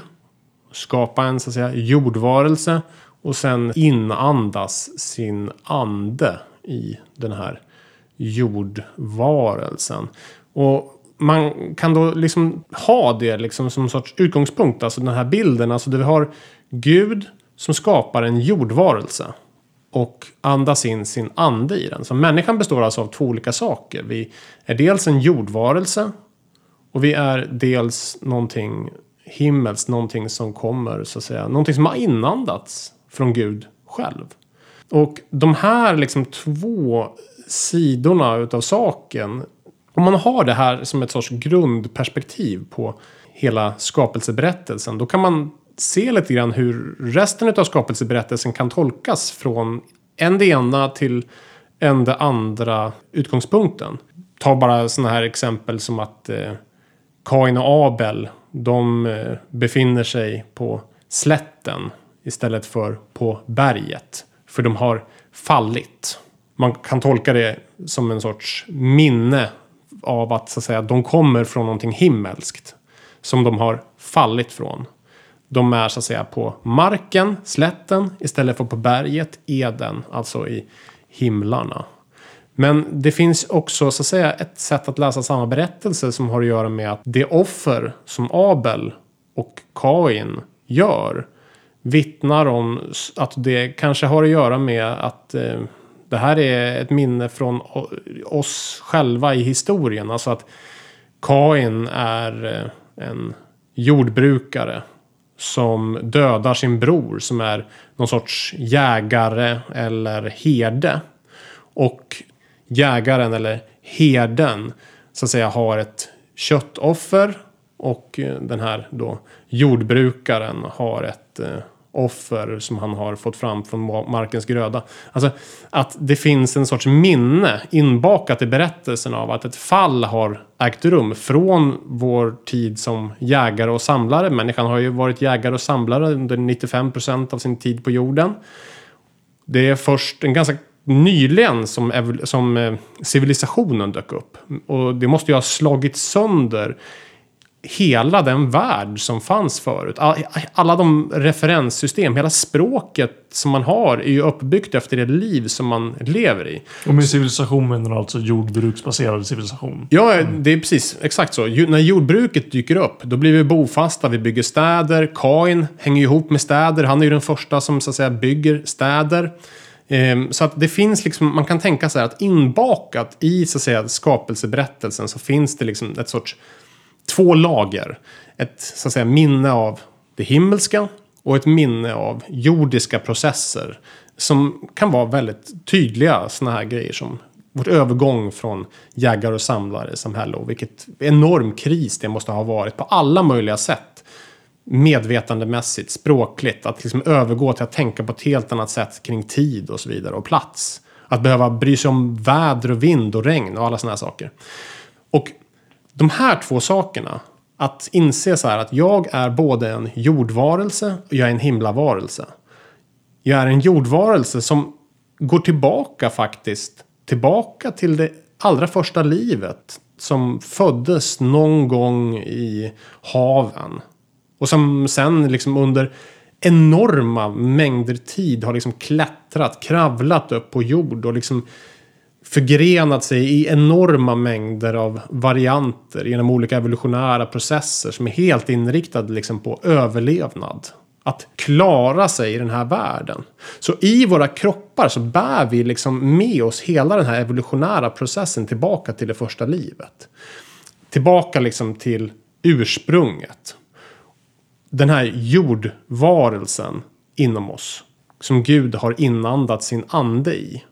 skapa en så att säga jordvarelse och sen inandas sin ande i den här jordvarelsen. Och man kan då liksom ha det liksom som en sorts utgångspunkt, alltså den här bilden, alltså där vi har Gud som skapar en jordvarelse och andas in sin ande i den. Så människan består alltså av två olika saker. Vi är dels en jordvarelse och vi är dels någonting himmelskt, någonting som kommer så att säga, någonting som har inandats från Gud själv. Och de här liksom två sidorna utav saken, om man har det här som ett sorts grundperspektiv på hela skapelseberättelsen, då kan man se lite grann hur resten utav skapelseberättelsen kan tolkas från en det ena till en det andra utgångspunkten. Ta bara sådana här exempel som att eh, Kain och Abel, de eh, befinner sig på slätten istället för på berget. För de har fallit. Man kan tolka det som en sorts minne av att, så att säga, de kommer från någonting himmelskt. Som de har fallit från. De är så att säga på marken, slätten, istället för på berget, Eden, alltså i himlarna. Men det finns också så att säga ett sätt att läsa samma berättelse som har att göra med att det offer som Abel och Kain gör vittnar om att det kanske har att göra med att eh, det här är ett minne från oss själva i historien. Alltså att Kain är eh, en jordbrukare som dödar sin bror som är någon sorts jägare eller herde. Och jägaren eller herden så att säga har ett köttoffer och eh, den här då jordbrukaren har ett eh, offer som han har fått fram från markens gröda. Alltså att det finns en sorts minne inbakat i berättelsen av att ett fall har ägt rum från vår tid som jägare och samlare. Människan har ju varit jägare och samlare under 95 procent av sin tid på jorden. Det är först en ganska nyligen som, som eh, civilisationen dök upp. Och det måste ju ha slagit sönder hela den värld som fanns förut. All- Alla de referenssystem, hela språket som man har är ju uppbyggt efter det liv som man lever i. Och med civilisation menar du alltså jordbruksbaserad civilisation? Ja, det är precis exakt så. När jordbruket dyker upp, då blir vi bofasta, vi bygger städer. Kain hänger ju ihop med städer. Han är ju den första som så att säga bygger städer. Ehm, så att det finns liksom, man kan tänka sig att inbakat i så att säga skapelseberättelsen så finns det liksom ett sorts två lager. Ett så att säga minne av det himmelska och ett minne av jordiska processer. som kan vara väldigt tydliga sådana här grejer som vårt övergång från jägare och samlare samhälle och vilket enorm kris det måste ha varit på alla möjliga sätt. Medvetandemässigt, språkligt, att liksom övergå till att tänka på ett helt annat sätt kring tid och så vidare och plats. Att behöva bry sig om väder och vind och regn och alla sådana här saker. Och de här två sakerna, att inse så här att jag är både en jordvarelse och jag är en himlavarelse. Jag är en jordvarelse som går tillbaka faktiskt tillbaka till det allra första livet som föddes någon gång i haven. Och som sen liksom under enorma mängder tid har liksom klättrat, kravlat upp på jord och liksom förgrenat sig i enorma mängder av varianter genom olika evolutionära processer som är helt inriktade liksom på överlevnad att klara sig i den här världen. Så i våra kroppar så bär vi liksom med oss hela den här evolutionära processen tillbaka till det första livet. Tillbaka liksom till ursprunget. Den här jordvarelsen inom oss. Som Gud har inandat sin ande i.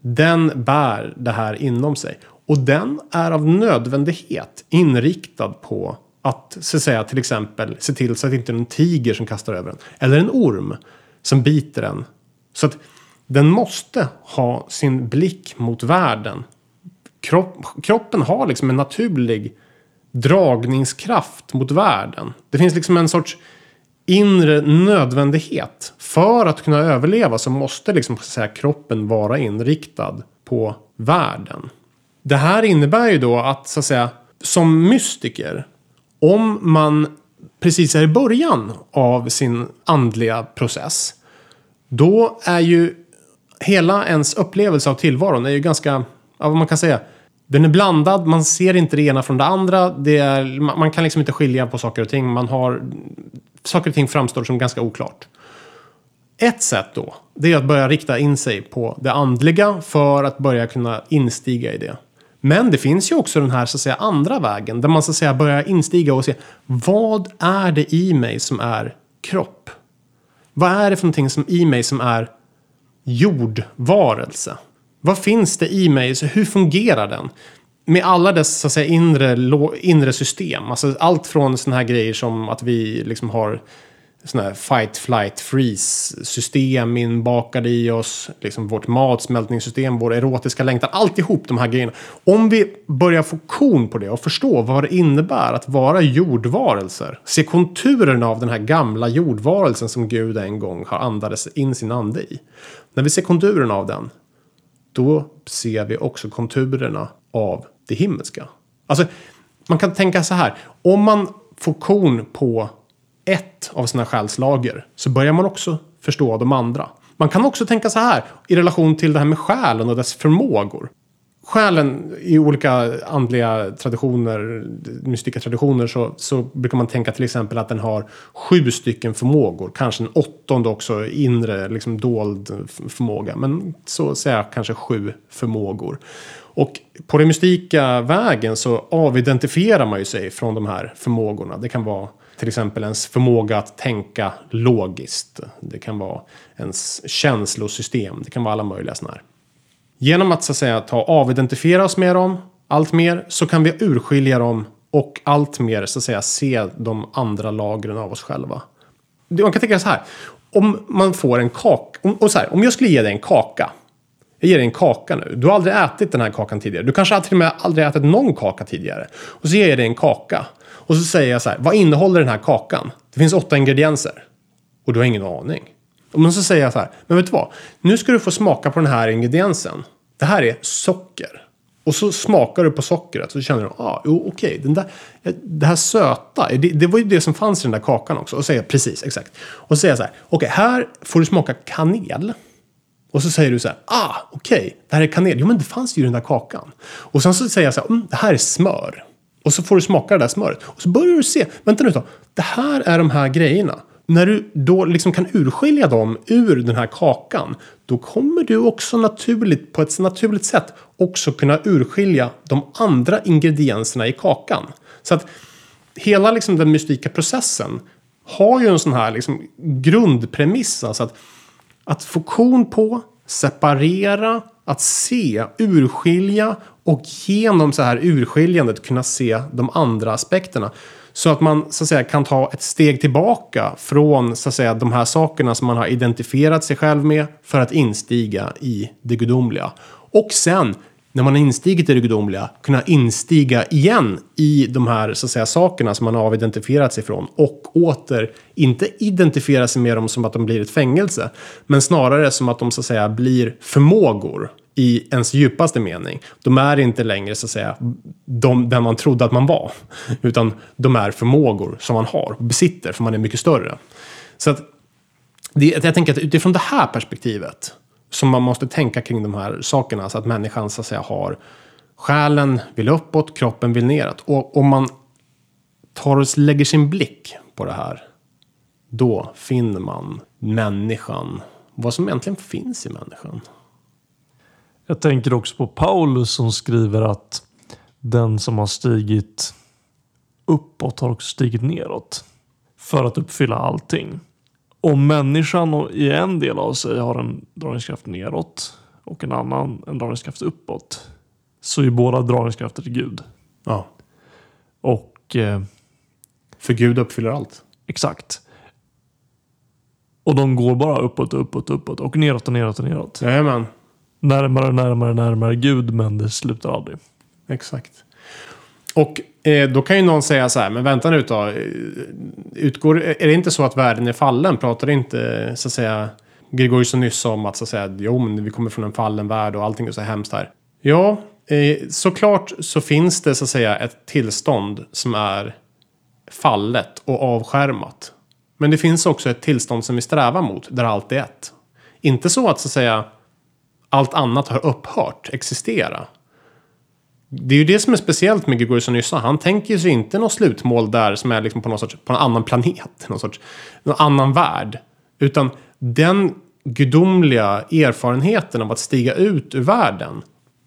Den bär det här inom sig. Och den är av nödvändighet inriktad på att så att säga, till exempel se till så att det inte är en tiger som kastar över den. Eller en orm som biter den. Så att den måste ha sin blick mot världen. Kropp, kroppen har liksom en naturlig dragningskraft mot världen. Det finns liksom en sorts inre nödvändighet. För att kunna överleva så måste liksom, så säga, kroppen vara inriktad på världen. Det här innebär ju då att, så att säga, som mystiker om man precis är i början av sin andliga process. Då är ju hela ens upplevelse av tillvaron är ju ganska, ja, vad man kan säga, den är blandad, man ser inte det ena från det andra. Det är, man kan liksom inte skilja på saker och ting. Man har, saker och ting framstår som ganska oklart. Ett sätt då, det är att börja rikta in sig på det andliga för att börja kunna instiga i det. Men det finns ju också den här så att säga andra vägen där man så att säga börjar instiga och se vad är det i mig som är kropp? Vad är det för någonting som i mig som är jordvarelse? Vad finns det i mig? Så hur fungerar den? Med alla dess så att säga, inre, inre system. Alltså allt från sådana här grejer som att vi liksom har sådana här fight, flight, freeze system inbakade i oss. Liksom vårt matsmältningssystem, vår erotiska längtan. Alltihop de här grejerna. Om vi börjar få kon på det och förstå vad det innebär att vara jordvarelser. Se konturerna av den här gamla jordvarelsen som Gud en gång har andades in sin ande i. När vi ser konturerna av den. Då ser vi också konturerna av det himmelska. Alltså, man kan tänka så här. Om man får korn på ett av sina själslager så börjar man också förstå de andra. Man kan också tänka så här i relation till det här med själen och dess förmågor. Själen i olika andliga traditioner, mystika traditioner så, så brukar man tänka till exempel att den har sju stycken förmågor. Kanske en åttonde också inre, liksom dold förmåga. Men så säger jag kanske sju förmågor. Och på den mystika vägen så avidentifierar man ju sig från de här förmågorna. Det kan vara till exempel ens förmåga att tänka logiskt. Det kan vara ens känslosystem. Det kan vara alla möjliga sådana här. Genom att så att säga ta avidentifiera oss med dem allt mer så kan vi urskilja dem och allt mer så att säga se de andra lagren av oss själva. Man kan tänka så här. Om man får en kaka. Om, och så här, om jag skulle ge dig en kaka. Jag ger dig en kaka nu. Du har aldrig ätit den här kakan tidigare. Du kanske till och med aldrig ätit någon kaka tidigare. Och så ger jag dig en kaka. Och så säger jag så här, vad innehåller den här kakan? Det finns åtta ingredienser. Och du har ingen aning. Och så säger jag så här, men vet du vad? Nu ska du få smaka på den här ingrediensen. Det här är socker. Och så smakar du på sockret och så känner du, ah, jo okej, okay, det här söta, det, det, var ju det som fanns i den där kakan också. Och säger precis, exakt. Och så säger jag så här, okej, okay, här får du smaka kanel. Och så säger du så här, ah, okej, okay, det här är kanel. Jo, men det fanns ju i den där kakan. Och sen så säger jag så här, mm, det här är smör. Och så får du smaka det där smöret. Och så börjar du se, vänta nu då, det här är de här grejerna. När du då liksom kan urskilja dem ur den här kakan. Då kommer du också naturligt, på ett naturligt sätt också kunna urskilja de andra ingredienserna i kakan. Så att hela liksom den mystika processen har ju en sån här liksom grundpremiss. Alltså att att få kon på, separera, att se, urskilja och genom så här urskiljandet kunna se de andra aspekterna. Så att man så att säga, kan ta ett steg tillbaka från så att säga, de här sakerna som man har identifierat sig själv med för att instiga i det gudomliga. Och sen när man har instigit i det gudomliga kunna instiga igen i de här så att säga, sakerna som man har avidentifierat sig från och åter inte identifiera sig med dem som att de blir ett fängelse men snarare som att de så att säga blir förmågor i ens djupaste mening. De är inte längre så att säga de, den man trodde att man var utan de är förmågor som man har och besitter för man är mycket större. Så att det, jag tänker att utifrån det här perspektivet som man måste tänka kring de här sakerna. Så att människan så att säga har själen vill uppåt, kroppen vill neråt. Och om man tar och lägger sin blick på det här. Då finner man människan. Vad som egentligen finns i människan. Jag tänker också på Paulus som skriver att den som har stigit uppåt har också stigit neråt. För att uppfylla allting. Om människan i en del av sig har en dragningskraft neråt och en annan en dragningskraft uppåt. Så är båda dragningskrafter till Gud. Ja. Och... Eh, För Gud uppfyller allt. Exakt. Och de går bara uppåt, uppåt, uppåt och neråt och neråt och neråt. Jajamän. Närmare, närmare, närmare Gud men det slutar aldrig. Exakt. Och eh, då kan ju någon säga så här, men vänta nu då. Utgår, är det inte så att världen är fallen? Pratar inte så att säga Gregorius nyss om att så att säga, jo men vi kommer från en fallen värld och allting är så hemskt här. Ja, eh, såklart så finns det så att säga ett tillstånd som är fallet och avskärmat. Men det finns också ett tillstånd som vi strävar mot, där allt är ett. Inte så att så att säga allt annat har upphört existera. Det är ju det som är speciellt med Gregorius och Nyssa. Han tänker sig inte något slutmål där som är liksom på, någon sorts, på en annan planet. Någon sorts någon annan värld. Utan den gudomliga erfarenheten av att stiga ut ur världen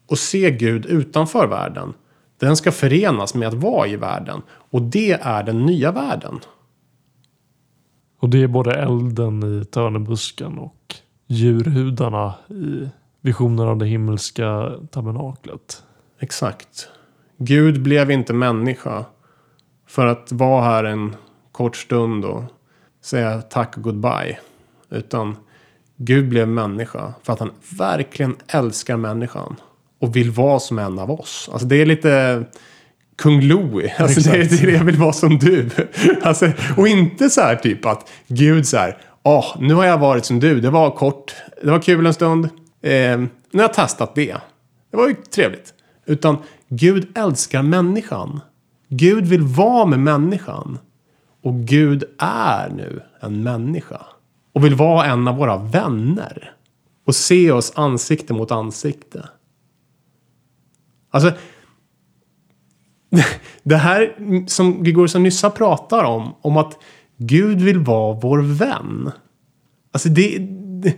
och se Gud utanför världen. Den ska förenas med att vara i världen. Och det är den nya världen. Och det är både elden i törnebusken och djurhudarna i visionen av det himmelska tabernaklet. Exakt. Gud blev inte människa för att vara här en kort stund och säga tack och goodbye. Utan Gud blev människa för att han verkligen älskar människan. Och vill vara som en av oss. Alltså det är lite kung Louie. Alltså det, är, det jag vill vara som du. Alltså, och inte så här typ att Gud så här. Oh, nu har jag varit som du. Det var kort. Det var kul en stund. Eh, nu har jag testat det. Det var ju trevligt. Utan Gud älskar människan. Gud vill vara med människan. Och Gud är nu en människa. Och vill vara en av våra vänner. Och se oss ansikte mot ansikte. Alltså. Det här som Gregorius Nyssa pratar om. Om att Gud vill vara vår vän. Alltså det, det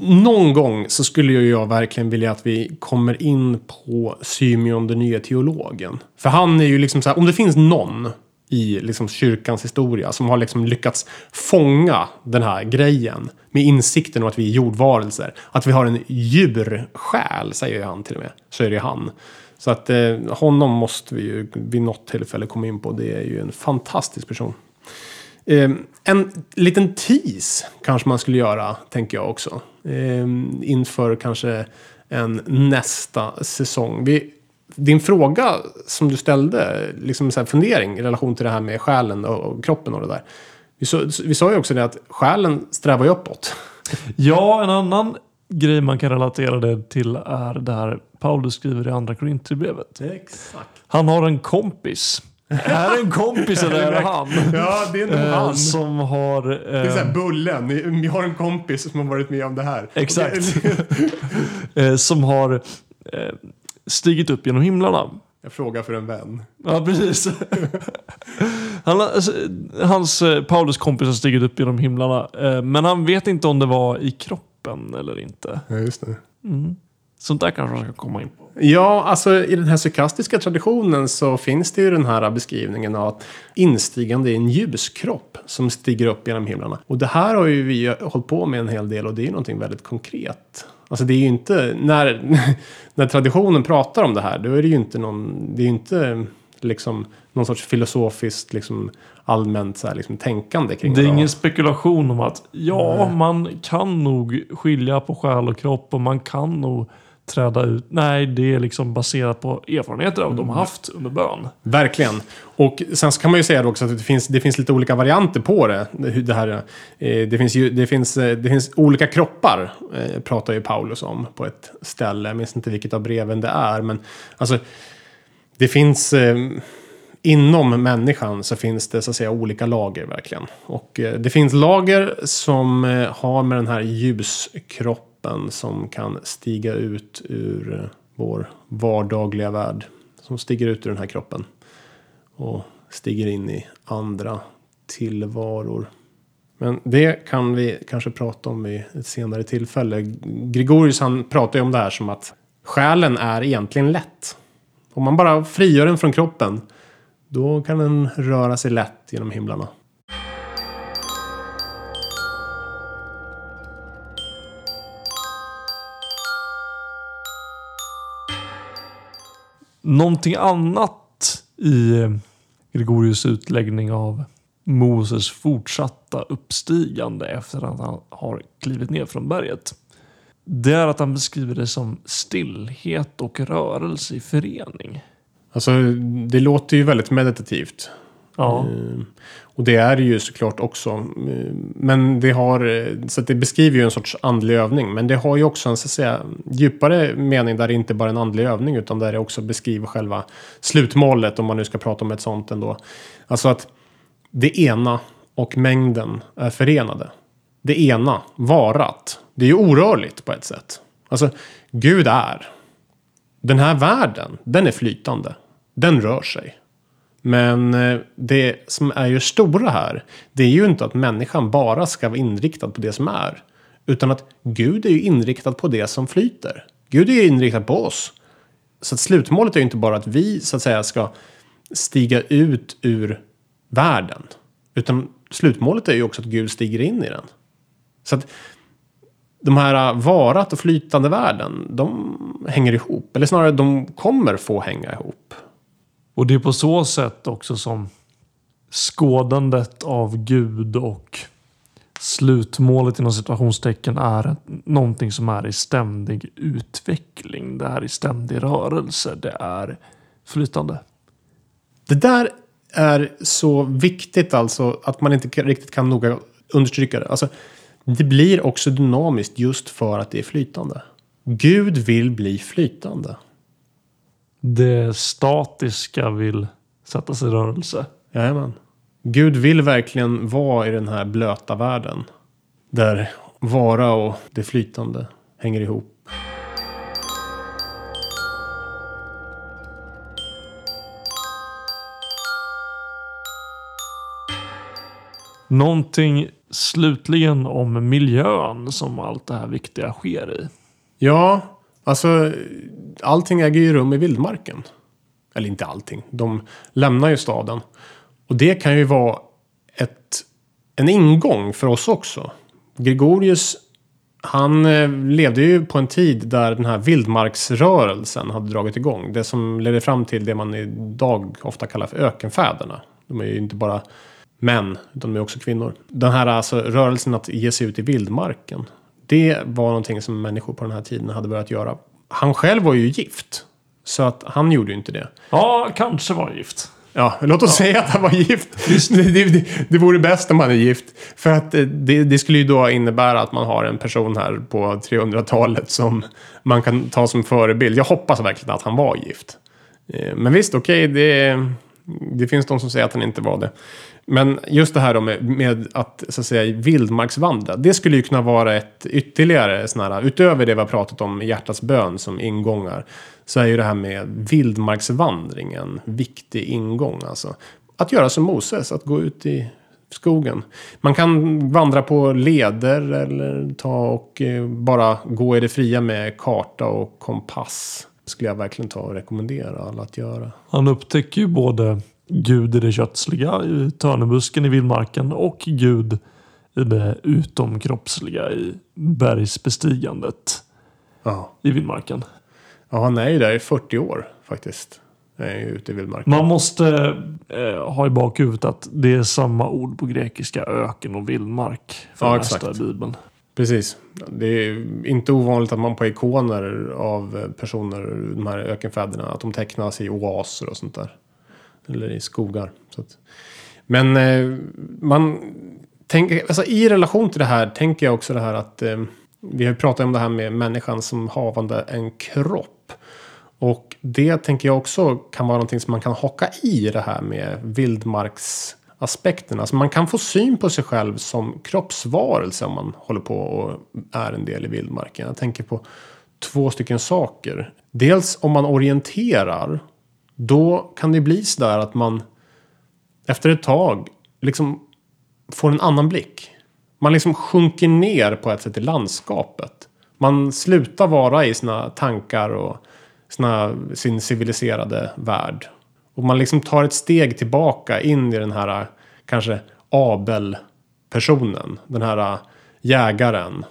någon gång så skulle jag verkligen vilja att vi kommer in på Symeon den nya teologen. För han är ju liksom så här, om det finns någon i liksom kyrkans historia som har liksom lyckats fånga den här grejen med insikten om att vi är jordvarelser. Att vi har en djursjäl, säger ju han till och med. Så är det ju han. Så att eh, honom måste vi ju vid något tillfälle komma in på. Det är ju en fantastisk person. Eh, en liten tease kanske man skulle göra, tänker jag också. Eh, inför kanske en nästa säsong. Vi, din fråga som du ställde, liksom en fundering i relation till det här med själen och, och kroppen och det där. Vi, så, vi sa ju också det att själen strävar ju uppåt. Ja, en annan grej man kan relatera det till är det här Paulus skriver i andra Korinthierbrevet. Exakt. Han har en kompis är det en kompis eller är det han? Ja, det är nog Eh, han. Som har... Det är Eh, såhär Bullen. Ni- Jag har en kompis som har varit med om det här. Exakt. eh, som har eh, stigit upp genom himlarna. Jag frågar för en vän. Ja, precis. han, alltså, hans eh, Paulus kompis har stigit upp genom himlarna. Eh, men han vet inte om det var i kroppen eller inte. Ja, just det. Sånt där kanske man ska komma in på. Ja, alltså i den här sarkastiska traditionen så finns det ju den här beskrivningen av att instigande i en ljuskropp som stiger upp genom himlarna. Och det här har ju vi hållit på med en hel del och det är ju någonting väldigt konkret. Alltså det är ju inte, när, när traditionen pratar om det här, då är det ju inte någon, det är ju inte liksom någon sorts filosofiskt liksom allmänt så här, liksom, tänkande kring Det är det. ingen spekulation om att ja, man kan nog skilja på själ och kropp och man kan nog träda ut. Nej, det är liksom baserat på erfarenheter av de har haft under bön. Verkligen. Och sen så kan man ju säga också att det finns, det finns lite olika varianter på det. Det, här, eh, det, finns, ju, det, finns, eh, det finns olika kroppar, eh, pratar ju Paulus om på ett ställe. Jag minns inte vilket av breven det är. Men alltså, det finns... Inom människan så finns det så att säga olika lager verkligen. Och det finns lager som har med den här ljuskroppen som kan stiga ut ur vår vardagliga värld. Som stiger ut ur den här kroppen. Och stiger in i andra tillvaror. Men det kan vi kanske prata om vid ett senare tillfälle. Gregorius han pratar ju om det här som att själen är egentligen lätt. Om man bara frigör den från kroppen då kan den röra sig lätt genom himlarna. Någonting annat i Gregorius utläggning av Moses fortsatta uppstigande efter att han har klivit ner från berget. Det är att han beskriver det som stillhet och rörelse i förening. Alltså, det låter ju väldigt meditativt. Ja. Och det är det ju såklart också. Men det har, så att det beskriver ju en sorts andlig övning. Men det har ju också en så att säga, djupare mening där det inte bara är en andlig övning. Utan där det också beskriver själva slutmålet. Om man nu ska prata om ett sånt ändå. Alltså att det ena och mängden är förenade. Det ena, varat. Det är ju orörligt på ett sätt. Alltså, Gud är. Den här världen, den är flytande. Den rör sig. Men eh, det som är ju stora här, det är ju inte att människan bara ska vara inriktad på det som är. Utan att Gud är ju inriktad på det som flyter. Gud är ju inriktad på oss. Så att slutmålet är ju inte bara att vi så att säga ska stiga ut ur världen. Utan slutmålet är ju också att Gud stiger in i den. Så att de här eh, varat och flytande världen, de hänger ihop. Eller snarare, de kommer få hänga ihop. Och det är på så sätt också som skådandet av Gud och slutmålet inom situationstecken är någonting som är i ständig utveckling. Det är i ständig rörelse. Det är flytande. Det där är så viktigt alltså att man inte riktigt kan noga understryka det. Alltså, det blir också dynamiskt just för att det är flytande. Gud vill bli flytande. Det statiska vill sätta sig i rörelse. Jajamän. Gud vill verkligen vara i den här blöta världen. Där vara och det flytande hänger ihop. Någonting slutligen om miljön som allt det här viktiga sker i. Ja, alltså allting äger ju rum i vildmarken. Eller inte allting. De lämnar ju staden. Och det kan ju vara ett, en ingång för oss också. Gregorius, han eh, levde ju på en tid där den här vildmarksrörelsen hade dragit igång. Det som ledde fram till det man idag ofta kallar för ökenfäderna. De är ju inte bara män, utan de är också kvinnor. Den här alltså, rörelsen att ge sig ut i vildmarken. Det var någonting som människor på den här tiden hade börjat göra. Han själv var ju gift. Så att han gjorde ju inte det. Ja, kanske var gift. Ja, låt oss säga att han var gift. Det, det, det, det vore bäst om han är gift. För att eh, det, det skulle ju då innebära att man har en person här på 300-talet som man kan ta som förebild. Jag hoppas verkligen att han var gift. Eh, Men visst, okej, det, det finns de som säger att han inte var det. Men just det här då med, med att så att säga vildmarksvandra. Det skulle ju kunna vara ett ytterligare sån här, utöver det vi har pratat om hjärtats bön som ingångar. Så är ju det här med vildmarksvandring en viktig ingång alltså. Att göra som Moses, att gå ut i skogen. Man kan vandra på leder eller ta och eh, bara gå i det fria med karta och kompass. skulle jag verkligen ta och rekommendera alla att göra. Han upptäcker ju både Gud i det kötsliga i törnebusken i vildmarken och Gud i det utomkroppsliga i bergsbestigandet Ja. i vildmarken. ja, han är ju där i 40 år faktiskt. Ute i vildmarken. Man måste eh, ha i bakhuvudet att det är samma ord på grekiska öken och vildmark för Ja, exakt. Bibeln. Precis. Det är inte ovanligt att man på ikoner av personer, de här ökenfäderna, att de tecknas i oaser och sånt där. Eller i skogar. Så att. Men eh, man tänker, alltså i relation till det här tänker jag också det här att eh, vi har pratat om det här med människan som havande en kropp. Och det tänker jag också kan vara någonting som man kan haka i det här med vildmarksaspekterna. Alltså man kan få syn på sig själv som kroppsvarelse om man håller på och är en del i vildmarken. Jag tänker på två stycken saker. Dels om man orienterar. Då kan det bli så där att man efter ett tag liksom får en annan blick. Man liksom sjunker ner på ett sätt i landskapet. Man slutar vara i sina tankar och sina, sin civiliserade värld. Och man liksom tar ett steg tillbaka in i den här kanske Abel-personen. Den här äh, jägaren.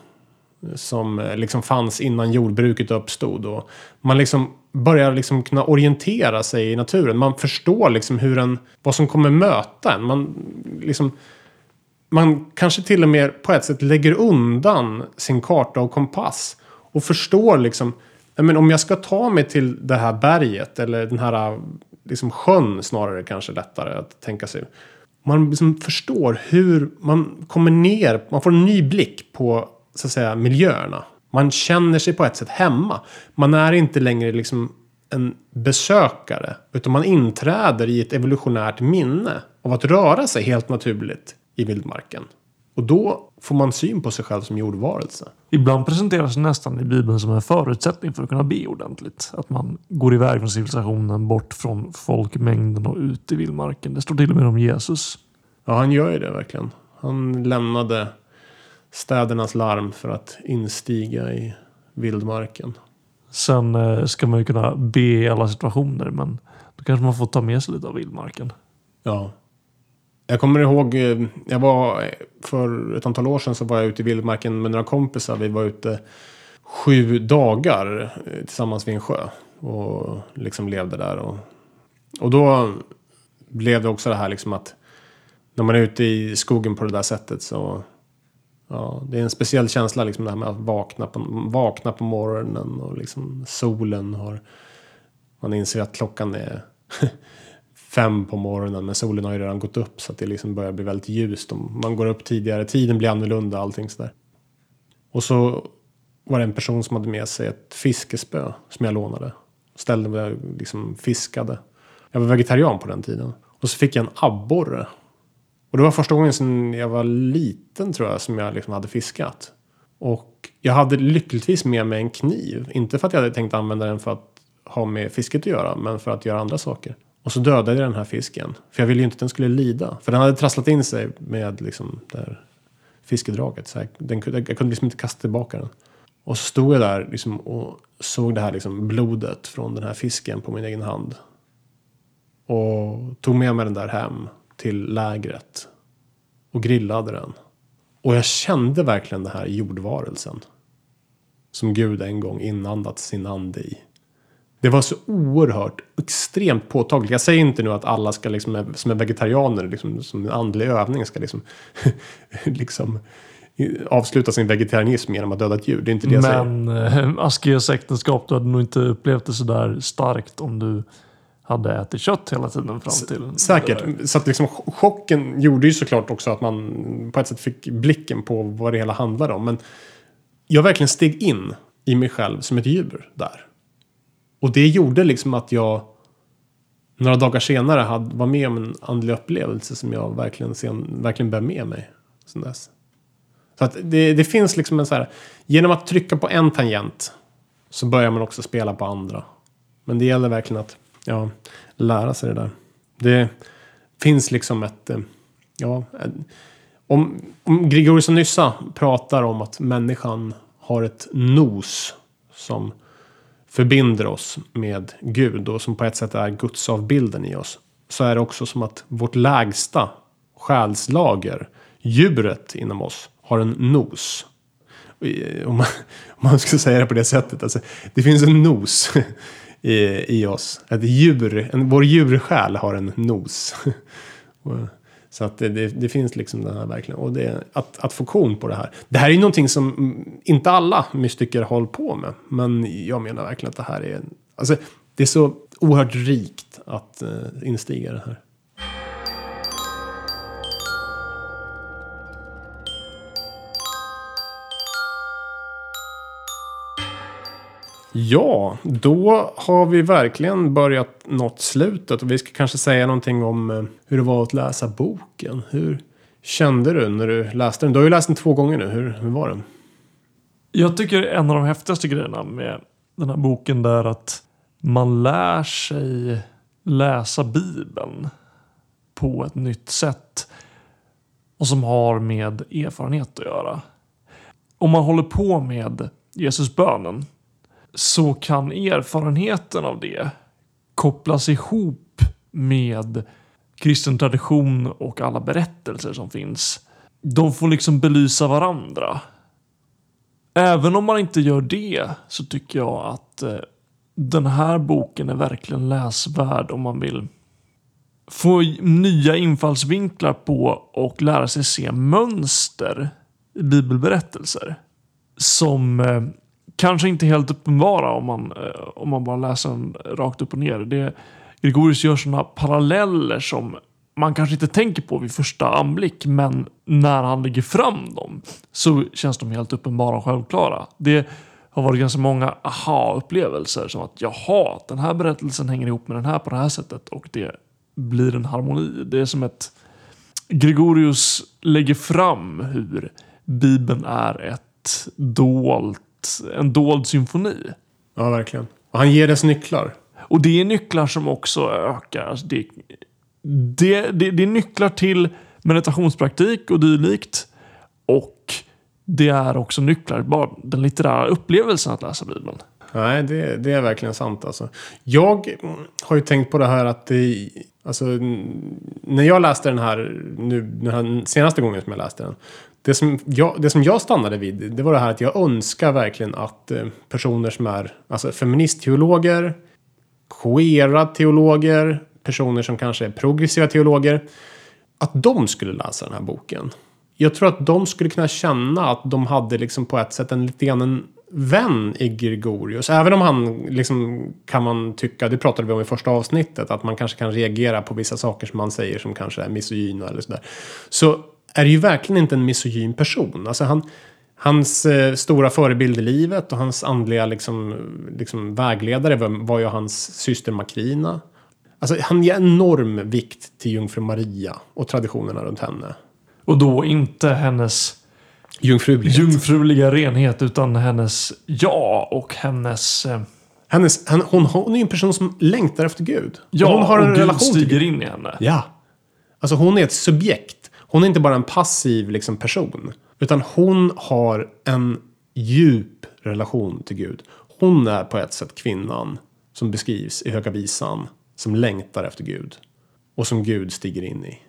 Som eh, liksom fanns innan jordbruket uppstod. Och man liksom börjar liksom kunna orientera sig i naturen. Man förstår liksom hur en, vad som kommer möta en. Man liksom man kanske till och med på ett sätt lägger undan sin karta och kompass. Och förstår liksom, men om jag ska ta mig till det här berget eller den här liksom sjön snarare kanske lättare att tänka sig. Man liksom förstår hur man kommer ner, man får en ny blick på så att säga miljöerna. Man känner sig på ett sätt hemma. Man är inte längre liksom en besökare. Utan man inträder i ett evolutionärt minne av att röra sig helt naturligt i vildmarken. Och då får man syn på sig själv som jordvarelse. Ibland presenteras det nästan i Bibeln som en förutsättning för att kunna be ordentligt. Att man går iväg från civilisationen, bort från folkmängden och ut i vildmarken. Det står till och med om Jesus. Ja, han gör ju det verkligen. Han lämnade städernas larm för att instiga i vildmarken. Sen eh, ska man ju kunna be i alla situationer men då kanske man får ta med sig lite av vildmarken. Ja. Jag kommer ihåg, eh, jag var för ett antal år sedan så var jag ute i vildmarken med några kompisar. Vi var ute sju dagar eh, tillsammans vid en sjö. Och liksom levde där. Och, och då blev det också det här liksom att när man är ute i skogen på det där sättet så Ja, det är en speciell känsla liksom det här med att vakna på, vakna på morgonen och liksom solen har... Man inser att klockan är fem på morgonen men solen har ju redan gått upp så att det liksom börjar bli väldigt ljust. och man går upp tidigare, tiden blir annorlunda allting sådär. Och så var det en person som hade med sig ett fiskespö som jag lånade. Ställde mig och liksom fiskade. Jag var vegetarian på den tiden. Och så fick jag en abborre. Och det var första gången sedan jag var liten tror jag som jag liksom hade fiskat. Och jag hade lyckligtvis med mig en kniv. Inte för att jag hade tänkt använda den för att ha med fisket att göra. Men för att göra andra saker. Och så dödade jag den här fisken. För jag ville ju inte att den skulle lida. För den hade trasslat in sig med liksom det här fiskedraget. Så jag, den, jag kunde liksom inte kasta tillbaka den. Och så stod jag där liksom och såg det här liksom blodet från den här fisken på min egen hand. Och tog med mig den där hem till lägret. Och grillade den. Och jag kände verkligen den här jordvarelsen. Som Gud en gång inandat sin ande i. Det var så oerhört extremt påtagligt. Jag säger inte nu att alla ska liksom, som är vegetarianer liksom, som en andlig övning ska liksom, liksom avsluta sin vegetarianism genom att döda ett djur. Det är inte det jag säger. Men eh, askeus äktenskap, du hade nog inte upplevt det sådär starkt om du hade ätit kött hela tiden fram till... Säkert. Så att liksom chocken gjorde ju såklart också att man på ett sätt fick blicken på vad det hela handlade om. Men jag verkligen steg in i mig själv som ett djur där. Och det gjorde liksom att jag några dagar senare hade, var med om en andlig upplevelse som jag verkligen, sen, verkligen bär med mig. Sen dess. Så att det, det finns liksom en så här, genom att trycka på en tangent så börjar man också spela på andra. Men det gäller verkligen att ja, lära sig det där. Det finns liksom ett, eh, ja, om, om Grigorius och Nyssa pratar om att människan har ett nos som förbinder oss med Gud och som på ett sätt är gudsavbilden i oss. Så är det också som att vårt lägsta själslager, djuret inom oss, har en nos. Om man, om man ska säga det på det sättet. Alltså, det finns en nos i, i oss. Ett djur, en, vår djursjäl har en nos. Så att det, det, det, finns liksom den här verkligen. Och det, att, att få kon på det här. Det här är ju någonting som inte alla mystiker håller på med. Men jag menar verkligen att det här är... Alltså, det är så oerhört rikt att uh, instiga det här. Ja, då har vi verkligen börjat nått slutet. Och vi ska kanske säga någonting om eh, hur det var att läsa boken. Hur kände du när du läste den? Du har ju läst den två gånger nu. Hur, hur var den? Jag tycker en av de häftigaste grejerna med den här boken är att man lär sig läsa Bibeln på ett nytt sätt. Och som har med erfarenhet att göra. Om man håller på med Jesusbönen så kan erfarenheten av det kopplas ihop med kristen tradition och alla berättelser som finns. De får liksom belysa varandra. Även om man inte gör det så tycker jag att eh, den här boken är verkligen läsvärd om man vill få nya infallsvinklar på och lära sig se mönster i bibelberättelser. Som eh, kanske inte helt uppenbara om man, eh, om man bara läser den rakt upp och ner. Det, Gregorius gör sådana paralleller som man kanske inte tänker på vid första anblick, men när han lägger fram dem så känns de helt uppenbara och självklara. Det har varit ganska många aha-upplevelser som att jaha, den här berättelsen hänger ihop med den här på det här sättet och det blir en harmoni. Det är som ett Gregorius lägger fram hur Bibeln är ett dolt en dold symfoni. Ja, verkligen. Och han ger dess nycklar. Och det är nycklar som också ökar. Alltså det, det, det, det är nycklar till meditationspraktik och dylikt. Och det är också nycklar, bara den litterära upplevelsen att läsa Bibeln. Nej, det, det är verkligen sant alltså. Jag har ju tänkt på det här att det, alltså, när jag läste den här, nu, den här senaste gången som jag läste den. Det som, jag, det som jag stannade vid, det var det här att jag önskar verkligen att eh, personer som är alltså feministteologer, queera teologer, personer som kanske är progressiva teologer, att de skulle läsa den här boken. Jag tror att de skulle kunna känna att de hade liksom på ett sätt en lite grann en vän i Gregorius. Även om han liksom kan man tycka, det pratade vi om i första avsnittet, att man kanske kan reagera på vissa saker som han säger som kanske är misogyna eller sådär. Så är ju verkligen inte en misogyn person. Alltså han, hans eh, stora förebild i livet och hans andliga liksom, liksom vägledare var, var ju hans syster Makrina. Alltså han ger enorm vikt till jungfru Maria och traditionerna runt henne. Och då inte hennes jungfruliga renhet utan hennes ja och hennes... Eh... hennes hon, hon, hon är en person som längtar efter Gud. Ja, och hon har en och relation Gud stiger till in i henne. Ja. Alltså hon är ett subjekt hon är inte bara en passiv liksom, person. Utan hon har en djup relation till Gud. Hon är på ett sätt kvinnan som beskrivs i Höga Visan. Som längtar efter Gud. Och som Gud stiger in i.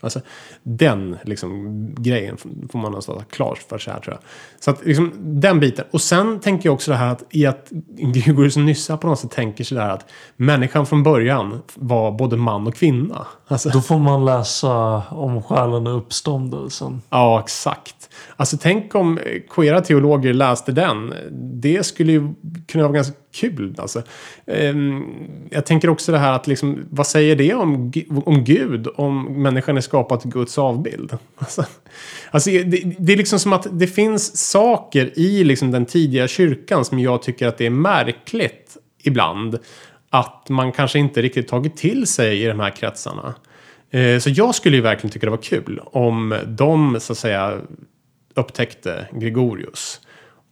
Alltså, den liksom, grejen får man någonstans ha klar för sig här tror jag. Så att liksom, den biten. Och sen tänker jag också det här att i att Gregorius Nyssa på något sätt tänker sig det här att människan från början var både man och kvinna. Alltså, Då får man läsa om själen och uppståndelsen. Ja, exakt. Alltså tänk om eh, queera teologer läste den. Det skulle ju kunna vara ganska kul. Alltså. Ehm, jag tänker också det här att liksom, vad säger det om, om Gud om människan är skapad till Guds avbild? Alltså, alltså det, det, är liksom som att det finns saker i liksom den tidiga kyrkan som jag tycker att det är märkligt ibland. Att man kanske inte riktigt tagit till sig i de här kretsarna. Eh, så jag skulle ju verkligen tycka det var kul om de så att säga upptäckte Gregorius.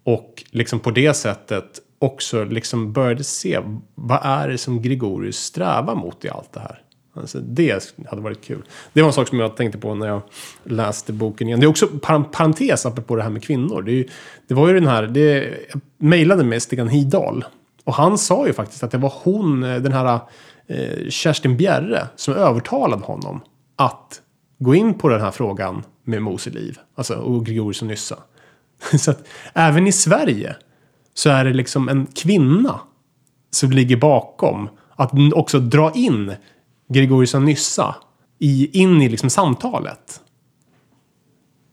Och liksom på det sättet också liksom började se vad är det som Gregorius strävar mot i allt det här. Alltså det hade varit kul. Det var en sak som jag tänkte på när jag läste boken igen. Det är också parentes apropå det här med kvinnor. Det, är, det var ju den här, det, jag mejlade med Stig Hidal Och han sa ju faktiskt att det var hon, eh, den här eh, Kerstin Bjerre, som övertalade honom att gå in på den här frågan med Mose liv. Alltså, och Gregorius och Nyssa. så att även i Sverige så är det liksom en kvinna som ligger bakom att också dra in Gregorius och Nyssa i, in i liksom samtalet.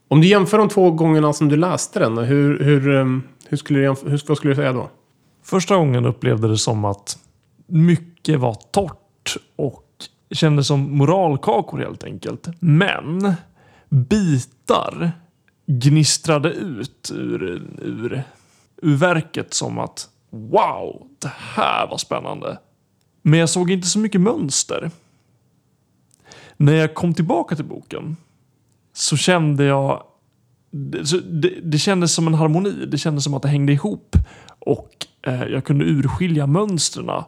Om du jämför de två gångerna som du läste den, hur, hur, ehm, hur skulle du, hur, vad skulle du säga då? Första gången upplevde det som att mycket var torrt och kändes som moralkakor helt enkelt. Men bitar gnistrade ut ur, ur, ur verket som att wow, det här var spännande. Men jag såg inte så mycket mönster. När jag kom tillbaka till boken så kände jag det, det, det kändes som en harmoni. Det kändes som att det hängde ihop och eh, jag kunde urskilja mönstren.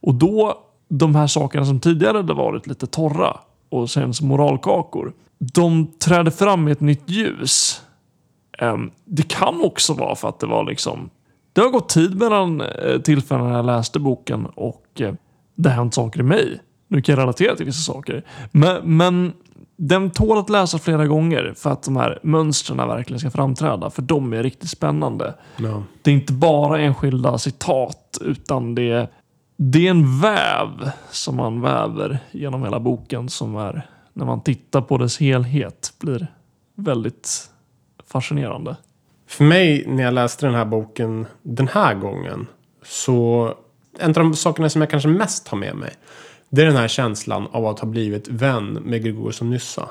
Och då, de här sakerna som tidigare hade varit lite torra och känns moralkakor, de trädde fram i ett nytt ljus. Eh, det kan också vara för att det var liksom det har gått tid mellan eh, tillfällen när jag läste boken och eh, det har hänt saker i mig. Nu kan jag relatera till vissa saker. Men, men den tål att läsa flera gånger för att de här mönstren verkligen ska framträda. För de är riktigt spännande. Ja. Det är inte bara enskilda citat utan det är, det är en väv som man väver genom hela boken som är, när man tittar på dess helhet, blir väldigt fascinerande. För mig när jag läste den här boken den här gången så en av de sakerna som jag kanske mest har med mig det är den här känslan av att ha blivit vän med Gregorius och Nyssa.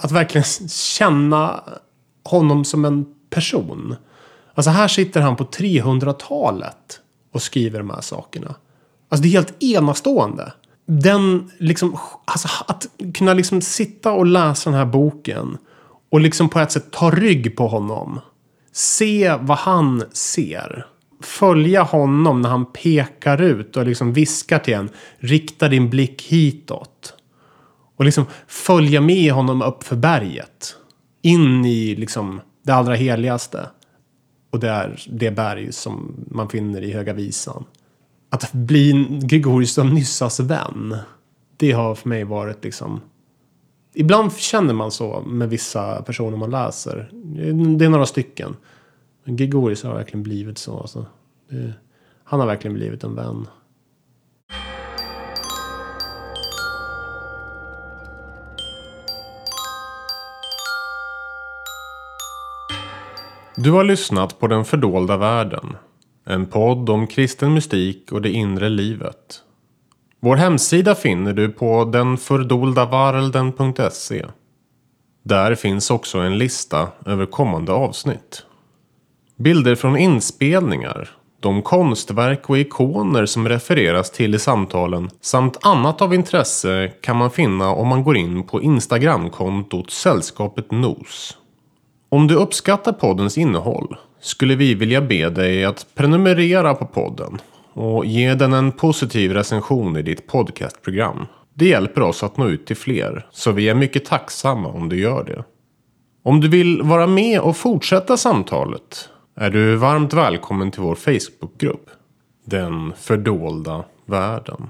Att verkligen känna honom som en person. Alltså här sitter han på 300-talet och skriver de här sakerna. Alltså det är helt enastående. Den liksom, alltså att kunna liksom sitta och läsa den här boken och liksom på ett sätt ta rygg på honom. Se vad han ser följa honom när han pekar ut och liksom viskar till en. Rikta din blick hitåt. Och liksom följa med honom upp för berget. In i liksom det allra heligaste. Och det är det berg som man finner i Höga Visan. Att bli Grigorius av Nyssas vän. Det har för mig varit liksom. Ibland känner man så med vissa personer man läser. Det är några stycken. Men Grigorius har verkligen blivit så. Alltså. Det, han har verkligen blivit en vän. Du har lyssnat på Den fördolda världen. En podd om kristen mystik och det inre livet. Vår hemsida finner du på denfördoldavarelden.se. Där finns också en lista över kommande avsnitt. Bilder från inspelningar, de konstverk och ikoner som refereras till i samtalen samt annat av intresse kan man finna om man går in på Instagramkontot Sällskapet Nos. Om du uppskattar poddens innehåll skulle vi vilja be dig att prenumerera på podden och ge den en positiv recension i ditt podcastprogram. Det hjälper oss att nå ut till fler, så vi är mycket tacksamma om du gör det. Om du vill vara med och fortsätta samtalet är du varmt välkommen till vår Facebookgrupp. Den fördolda världen.